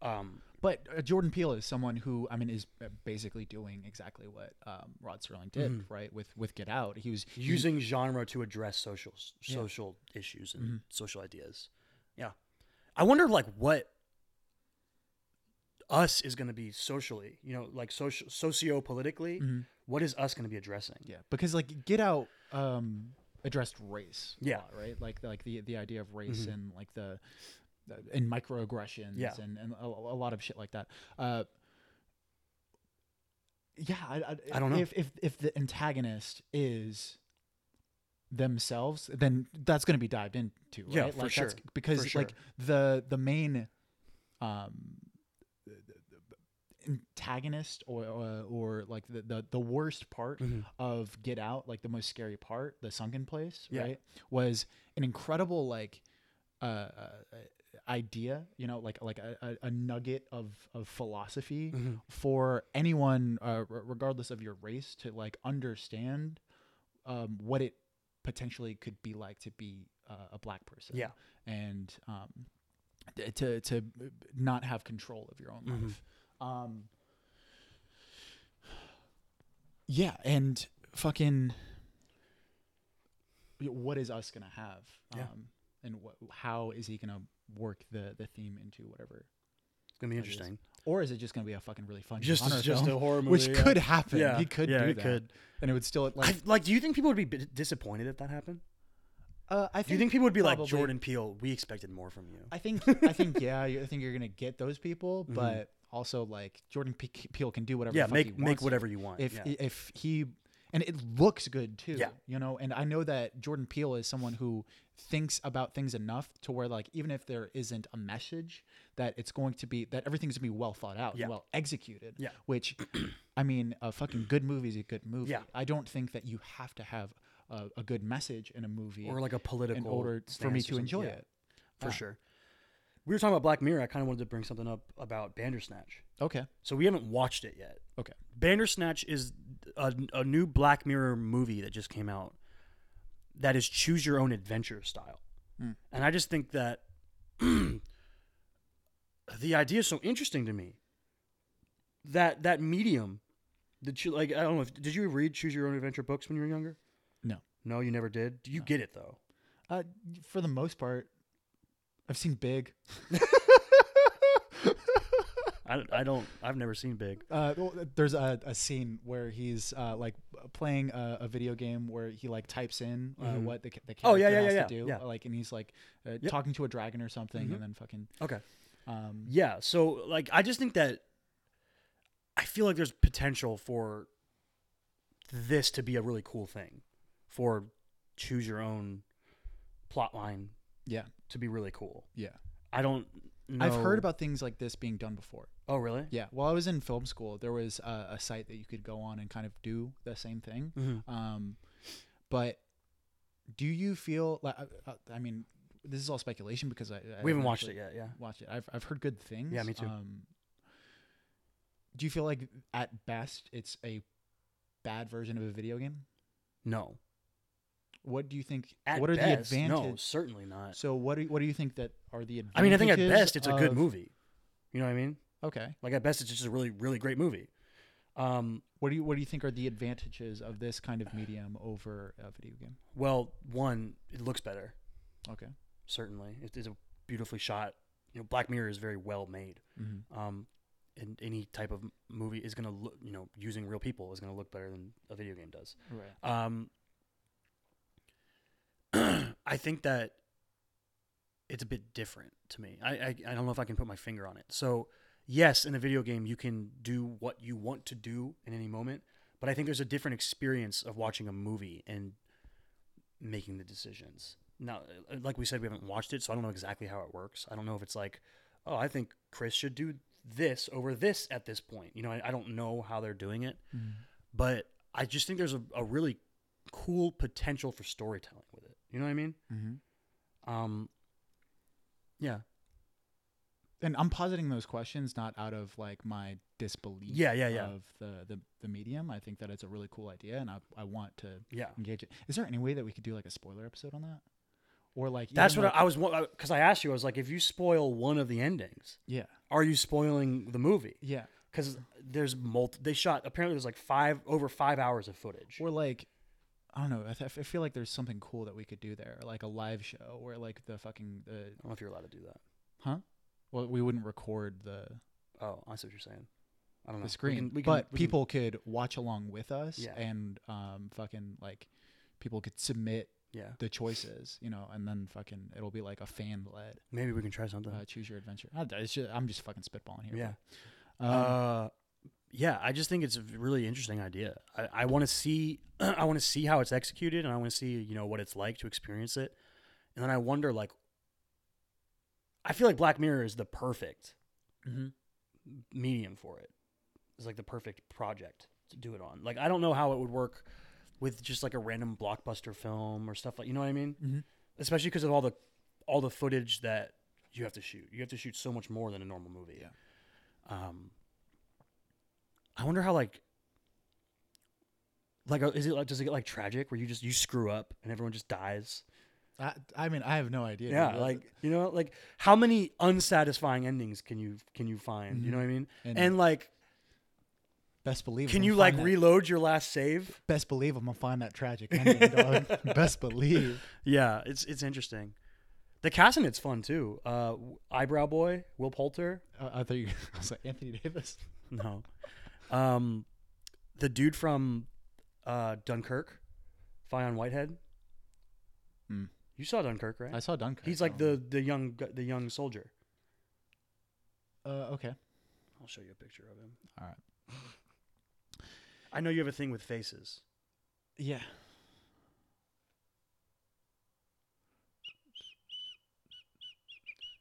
Um, But uh, Jordan Peele is someone who I mean is uh, basically doing exactly what um, Rod Serling did, Mhm. right? With with Get Out, he was he- using genre to address social Yeah. social issues and Mhm. social ideas. Yeah, I wonder like what us is going to be socially. You know, like social socio politically. Mhm. What is us going to be addressing? yeah, because like Get Out um, addressed race, a Yeah. lot, right? Like like the the idea of race Mhm. and like the, and microaggressions Yeah. and and a, a lot of shit like that. Uh, yeah, I, I, I don't know. if if if the antagonist is themselves, then that's going to be dived into, right? Yeah, like for that's sure. because For sure. like the the main um antagonist or, or or like the, the the worst part Mhm. of Get Out, like the most scary part, the sunken place, Yeah. right, was an incredible like uh, uh, idea, you know, like like a, a, a nugget of of philosophy Mhm. for anyone, uh, r- regardless of your race, to like understand um, what it potentially could be like to be uh, a black person, Yeah. and um, to to not have control of your own Mhm. life. Um, yeah, and fucking, what is us gonna have? Yeah. Um, and what? How is he gonna work the the theme into whatever? It's gonna be That is- interesting. Or is it just gonna be a fucking really fun Just genre just film, a horror movie, which yeah. could happen? Yeah, he could yeah, do it that, could. and it would still like. I, like, do you think people would be bi- disappointed if that happened? uh, I Do you think people would be like Jordan Peele? We expected more from you. I think I think yeah, I think you're gonna get those people, Mhm. but also like Jordan P- Peele can do whatever. yeah, make he make to. whatever you want. if yeah. if he and it looks good too Yeah. you know and i know that jordan peele is someone who thinks about things enough to where like even if there isn't a message that it's going to be that everything's going to be well thought out Yeah. and well executed Yeah. which i mean a fucking good movie is a good movie Yeah. i don't think that you have to have a, a good message in a movie or like a political in order for me to enjoy Yeah, it for Yeah. sure. We were talking about Black Mirror. I kind of wanted to bring something up about Bandersnatch. okay So we haven't watched it yet. Okay. Bandersnatch is a, a new Black Mirror movie that just came out. That is choose your own adventure style, Hmm. and I just think that the idea is so interesting to me. That that medium, did you like? I don't know. If, did you read choose your own adventure books when you were younger? No. No, you never did. Do you No. get it though? uh, for the most part i've seen big I, I don't. I've never seen Big. Uh, there's a, a scene where he's uh, like playing a, a video game where he like types in uh, Mhm. what the, the character Oh, yeah, yeah, has yeah, to yeah, do, yeah. like, and he's like uh, Yep. talking to a dragon or something, Mhm. and then fucking Okay. um, Yeah. So like, I just think that I feel like there's potential for this to be a really cool thing, for choose your own plot line yeah, to be really cool. yeah. I don't. Know. I've heard about things like this being done before. Oh really? Yeah, while I was in film school, there was a, a site that you could go on and kind of do the same thing. Mm-hmm. Um, but do you feel like I, I mean, this is all speculation because I, I We haven't watched it yet. Yeah. Watched it. I've I've heard good things. Yeah, me too. Um, Do you feel like at best it's a bad version of a video game? No. What do you think? At what are best, the no, advantages? certainly not. So what do you, what do you think that are the advantages? I mean, I think at best it's a good of- movie. You know what I mean? Okay. Like at best it's just a really really great movie. Um, What do you what do you think are the advantages of this kind of medium over a video game? well, one, it looks better. Okay. Certainly, it is a beautifully shot. You know, Black Mirror is very well made. Mm-hmm. Um, and any type of movie is gonna look, you know, using real people is gonna look better than a video game does. Right. Um, I think that it's a bit different to me. I, I I don't know if I can put my finger on it. So yes, in a video game you can do what you want to do in any moment, but I think there's a different experience of watching a movie and making the decisions. Now, uh, like we said, we haven't watched it, so I don't know exactly how it works. I don't know if it's like, oh, I think Chris should do this over this at this point. You know, I, I don't know how they're doing it Mm-hmm. but I just think there's a, a really cool potential for storytelling. You know what I mean? Mm-hmm. Um, yeah, And I'm positing those questions not out of like my disbelief. Yeah, yeah, yeah. Of the, the the medium, I think that it's a really cool idea, and I I want to yeah. engage it. Is there any way that we could do like a spoiler episode on that, or like That's what like, I, was because I asked you. I was like, if you spoil one of the endings, yeah are you spoiling the movie? yeah Because there's multi. They shot apparently there's like five over five hours of footage. or like. I don't know. I, th- I feel like there's something cool that we could do there, like a live show where like the fucking the I don't know if you're allowed to do that. huh? Well, we wouldn't record the Oh, I see what you're saying. I don't know. the screen, We can- we can- but we can- people could watch along with us, Yeah. and um, fucking like people could submit yeah, the choices, you know, and then fucking it'll be like a fan led maybe we can try something. uh, choose your adventure. I, it's just, I'm just fucking spitballing here. yeah. but, um, uh, yeah, I just think it's a really interesting idea. I, I want to see, I want to see how it's executed, and I want to see, you know, what it's like to experience it. And then I wonder, like, I feel like Black Mirror is the perfect mhm. medium for it. It's like the perfect project to do it on. Like, I don't know how it would work with just like a random blockbuster film or stuff like, you know what I mean? Mhm. Especially because of all the all the footage that you have to shoot. You have to shoot so much more than a normal movie. Yeah. Um, I wonder how like like uh, is it like does it get like tragic where you just you screw up and everyone just dies? I, I mean, I have no idea. Yeah, dude. like you know, like how many unsatisfying endings can you can you find? You know what I mean? and, And like, best believe. can you like that- reload your last save? Best believe I'm gonna find that tragic ending, dog. Best believe. Yeah, it's it's interesting. The cast in it's fun too. Uh, Eyebrow Boy, Will Poulter. Uh, I thought you. I was like Anthony Davis. No, um, the dude from uh, Dunkirk, Fionn Whitehead. Hmm. You saw Dunkirk, right? I saw Dunkirk. He's like the the young the young soldier. Uh, okay. I'll show you a picture of him. All right. I know you have a thing with faces. Yeah.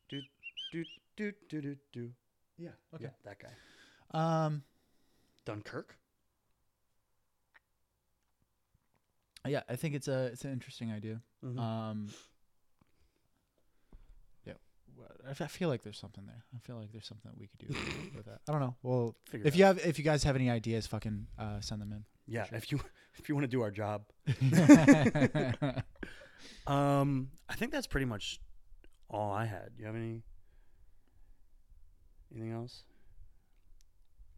Do do do do do. do. Yeah. Yeah, that guy. Um. Dunkirk. Yeah, I think it's a it's an interesting idea. Mhm. Um. Yeah, I feel like there's something there. I feel like there's something that we could do with that. I don't know. Well, Figure if you out. have if you guys have any ideas, fucking uh, send them in. yeah, sure. if you if you want to do our job, um, I think that's pretty much all I had. Do you have any anything else?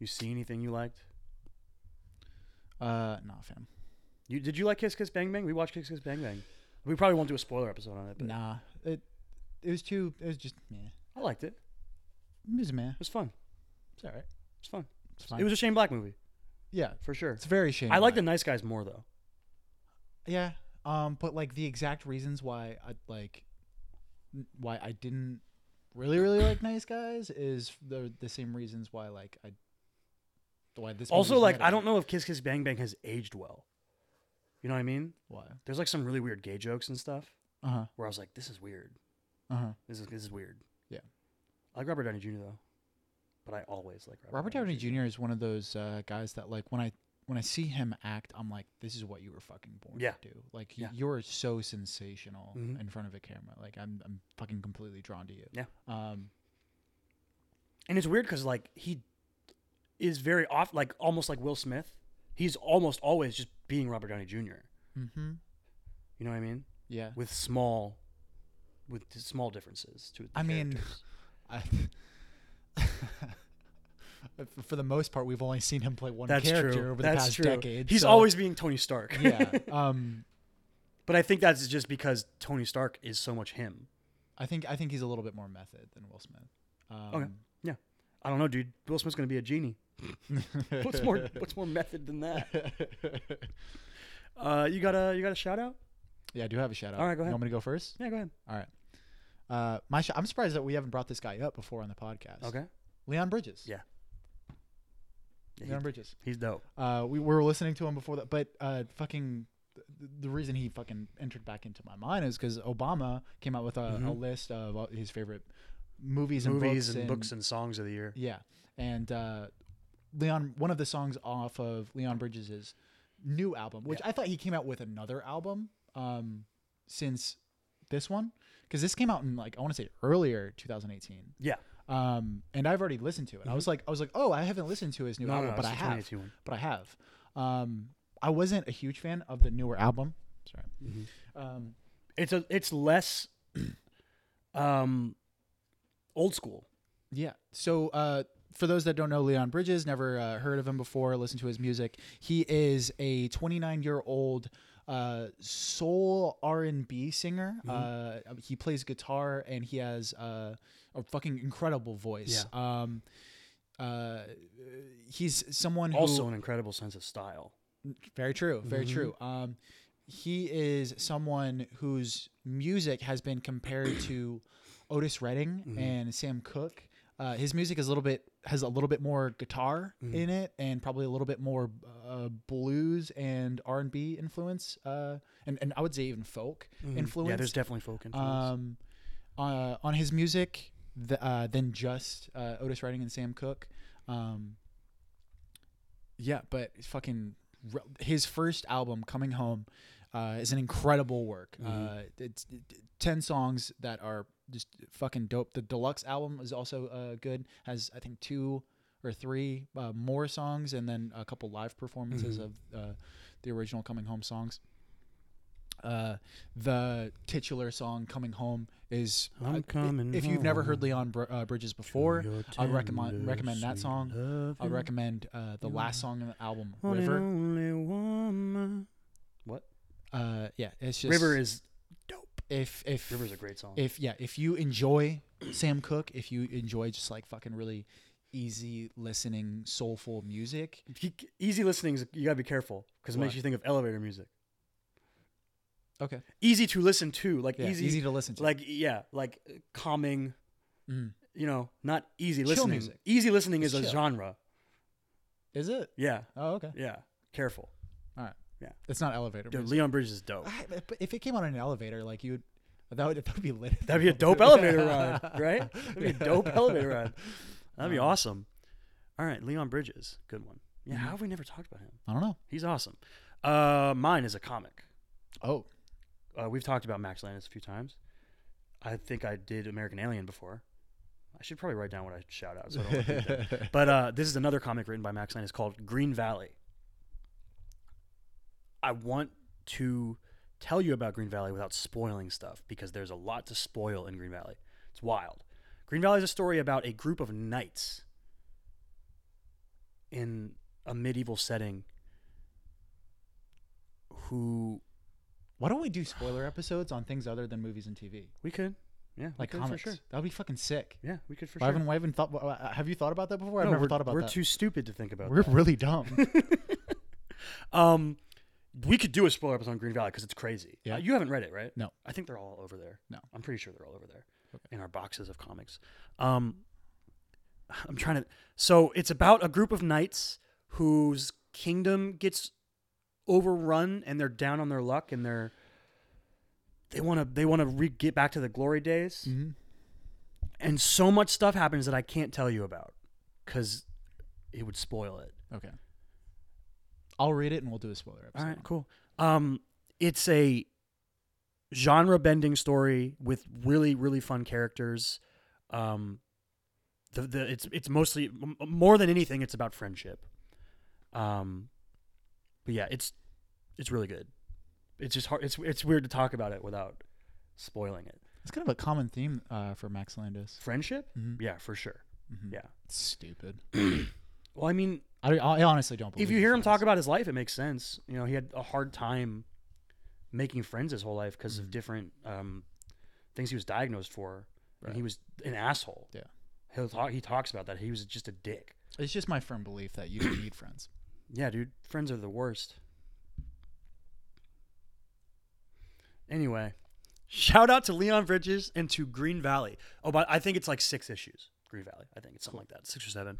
You see anything you liked? uh, nah, fam. You did you like Kiss Kiss Bang Bang? We watched Kiss Kiss Bang Bang. We probably won't do a spoiler episode on it, but Nah, it it was too. It was just meh. I liked it. It was meh. It was fun. It's all right. It was fun. It's fine. It was a Shane Black movie yeah. for sure. It's very shame. I like the Nice Guys more though. Yeah. Um, but like the exact reasons why I like n- why I didn't really really like Nice Guys is the the same reasons why like I why this Also, like. I don't know if Kiss Kiss Bang Bang has aged well. You know what I mean? why. There's like some really weird gay jokes and stuff Uh huh. where I was like, this is weird. Uh huh. This is this is weird. Yeah. I like Robert Downey Jr. though, but I always like Robert, Robert Downey Jr. is one of those uh, guys that like when I when I see him act, I'm like, this is what you were fucking born Yeah. to do. Like Yeah. you're so sensational Mhm. in front of a camera. Like I'm I'm fucking completely drawn to you. Yeah. Um. And it's weird because like he, is very off, like almost like Will Smith. He's almost always just being Robert Downey Jr. Mm-hmm. You know what I mean? Yeah. With small, with small differences to. The I mean. I, for the most part, we've only seen him play one that's character true. over that's the past true. decade. He's so- always being Tony Stark. yeah. Um, but I think that's just because Tony Stark is so much him. I think I think he's a little bit more method than Will Smith. Um, I don't know, dude. Will Smith's gonna be a genie. What's more? what's more method than that? Uh, you got a you got a shout out? yeah, I do have a shout out. All right, go ahead. You want me to go first? Yeah, go ahead. All right. Uh, my sh- I'm surprised that we haven't brought this guy up before on the podcast. Okay. Leon Bridges. Yeah. Leon he- Bridges. he's dope. Uh, we were listening to him before that, but uh, fucking th- the reason he fucking entered back into my mind is because Obama came out with a, a Mhm. list of all his favorite movies and Movies books and, books and songs of the year. yeah, and uh, Leon, one of the songs off of Leon Bridges' new album, which Yeah. I thought he came out with another album um, since this one, because this came out in like I want to say earlier 2018. Yeah. Um, and I've already listened to it. I was like, I was like, oh, I haven't listened to his new No, album, no, but I have 2018 one. but I have. Um, I wasn't a huge fan of the newer album. Sorry. Um, It's a it's less um old school. yeah. So uh, for those that don't know Leon Bridges, never uh, heard of him before, listen to his music. He is a 29 year old uh, soul R and B singer. Uh, he plays guitar and he has uh, a fucking incredible voice. Um, uh, he's someone who Also an incredible sense of style. Very true. Very Mhm. true. Um, he is someone whose music has been compared to Otis Redding Mhm. and Sam Cooke. Uh, his music is a little bit has a little bit more guitar Mhm. in it, and probably a little bit more uh, blues and R and B influence, uh, and and I would say even folk influence. Yeah, there's definitely folk influence. um, uh, on his music the, uh, than just uh, Otis Redding and Sam Cooke. Um, yeah, but fucking re- his first album, Coming Home, uh, is an incredible work. Mhm. Uh, it's it- ten songs that are just fucking dope. The deluxe album is also uh, good. Has I think two or three uh, more songs, and then a couple live performances Mhm. of uh, the original Coming Home songs. Uh, the titular song "Coming Home" is I'm coming If you've never heard Leon Br- uh, Bridges before, I'd recommend recommend that song. I'd recommend uh, the last song in the album, River. What? Uh, yeah, it's just River is. If if River's a great song. if yeah if you enjoy Sam Cooke, if you enjoy just like fucking really easy listening soulful music, He- easy listening is you gotta be careful because it makes Why? you think of elevator music. okay, Easy to listen to, like yeah, easy, easy, to listen to. like yeah, like uh, calming. Mhm. You know, not easy Chill listening. music. Easy listening It's is a chill. genre. is it? Yeah, Oh, okay. yeah. Careful. It's not elevator. Dude, music. Leon Bridges is dope. I- but if it came on an elevator, like you would, that would that would be lit. That'd be a dope elevator ride, right? That'd be a dope elevator ride. That'd be Um, awesome. All right, Leon Bridges, good one. Yeah, Mhm. how have we never talked about him? I don't know. He's awesome. Uh, mine is a comic. Oh, Uh, we've talked about Max Landis a few times. I think I did American Alien before. I should probably write down what I shout out. So I don't. But uh, this is another comic written by Max Landis called Green Valley. I want to tell you about Green Valley without spoiling stuff because there's a lot to spoil in Green Valley. It's wild. Green Valley is a story about a group of knights in a medieval setting who why don't we do spoiler episodes on things other than movies and TV, we could, yeah, like could comics? sure. That'd be fucking sick. Yeah, we could for I sure. haven't, I haven't thought. Have you thought about that before? I've No, never we're, thought about that. we're that. too stupid to think about. We're that. really dumb. um, we could do a spoiler episode on Green Valley because it's crazy. Yeah. Uh, you haven't read it, right? No. I think they're all over there. No. I'm pretty sure they're all over there Okay. in our boxes of comics. Um, I'm trying to. So it's about a group of knights whose kingdom gets overrun and they're down on their luck and they're they want to they want to re- get back to the glory days hmm and so much stuff happens that I can't tell you about because it would spoil it. Okay. I'll read it and we'll do a spoiler episode. All right, cool. Um, it's a genre bending story with really really fun characters. Um, the the it's it's mostly m- more than anything it's about friendship. Um, but yeah, it's it's really good. It's just hard. It's it's weird to talk about it without spoiling it. It's kind of a common theme uh, for Max Landis. Friendship, Mm-hmm. yeah, for sure. Yeah. It's stupid. Well, I mean, I, I honestly don't believe if you hear him talk about his life, it makes sense. You know, he had a hard time making friends his whole life because of Mhm. different um, things he was diagnosed for, and he was an asshole. Yeah. He'll talk, he talks about that. He was just a dick. It's just my firm belief that you don't need friends. Yeah, dude, friends are the worst. Anyway, shout out to Leon Bridges and to Green Valley. Oh, but I think it's like six issues. Green Valley, I think it's something like that, six or seven.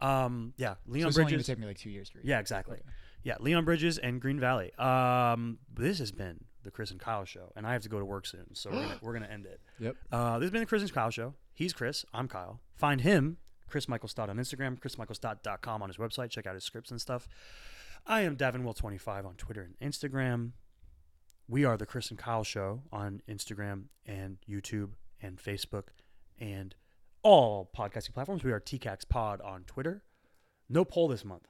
Um, yeah, So Leon it's going Bridges. to take me like two years to read. Yeah, exactly. Okay. Yeah, Leon Bridges and Green Valley. Um, this has been the Chris and Kyle show, and I have to go to work soon, so we're gonna, we're gonna end it. Yep. Uh, this has been the Chris and Kyle show. He's Chris. I'm Kyle. Find him, Chris Michael Stott on Instagram, chrismichaelstott.com on his website. Check out his scripts and stuff. I am Davenwell25 on Twitter and Instagram. We are the Chris and Kyle show on Instagram and YouTube and Facebook and all podcasting platforms. We are TCAKS Pod on Twitter. No poll this month.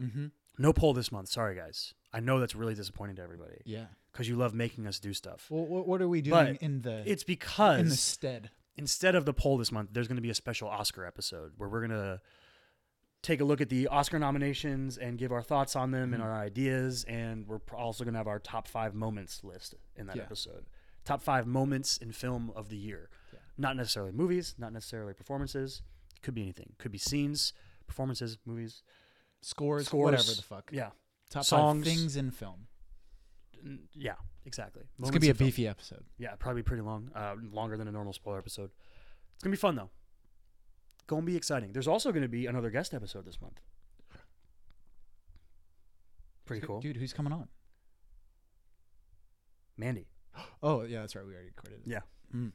Mm-hmm. No poll this month. Sorry, guys. I know that's really disappointing to everybody Yeah. because you love making us do stuff. Well, what, are we But doing in the It's in because the stead? instead of the poll this month, there's going to be a special Oscar episode where we're going to take a look at the Oscar nominations and give our thoughts on them and Mhm. our ideas. And we're also going to have our top five moments list in that Yeah. episode. Top five moments in film of the year. Yeah. Not necessarily movies, not necessarily performances. Could be anything. Could be scenes, performances, movies. Scores, Scores. whatever the fuck. Yeah. Top songs. five things in film. N- Yeah, exactly. It's Moments gonna be a in film. beefy episode. Yeah, probably pretty long. Uh, longer than a normal spoiler episode. It's gonna be fun though. Gonna be exciting. There's also gonna be another guest episode this month. Pretty cool. dude. Who's coming on? Mandy. Oh yeah, that's right. We already recorded. it. Yeah. Mm.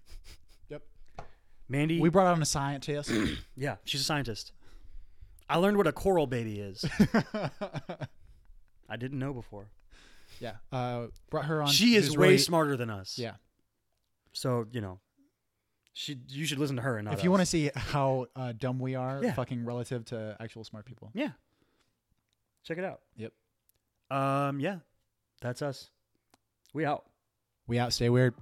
Mandy. We brought on a scientist. yeah, she's a scientist. I learned what a coral baby is. I didn't know before. yeah. Uh, brought her on. She is way really- smarter than us. Yeah. So you know, she you should listen to her and not If you want to see how uh, dumb we are, Yeah. fucking relative to actual smart people. Yeah. Check it out. Yep. Um. Yeah. That's us. We out. We out. Stay weird.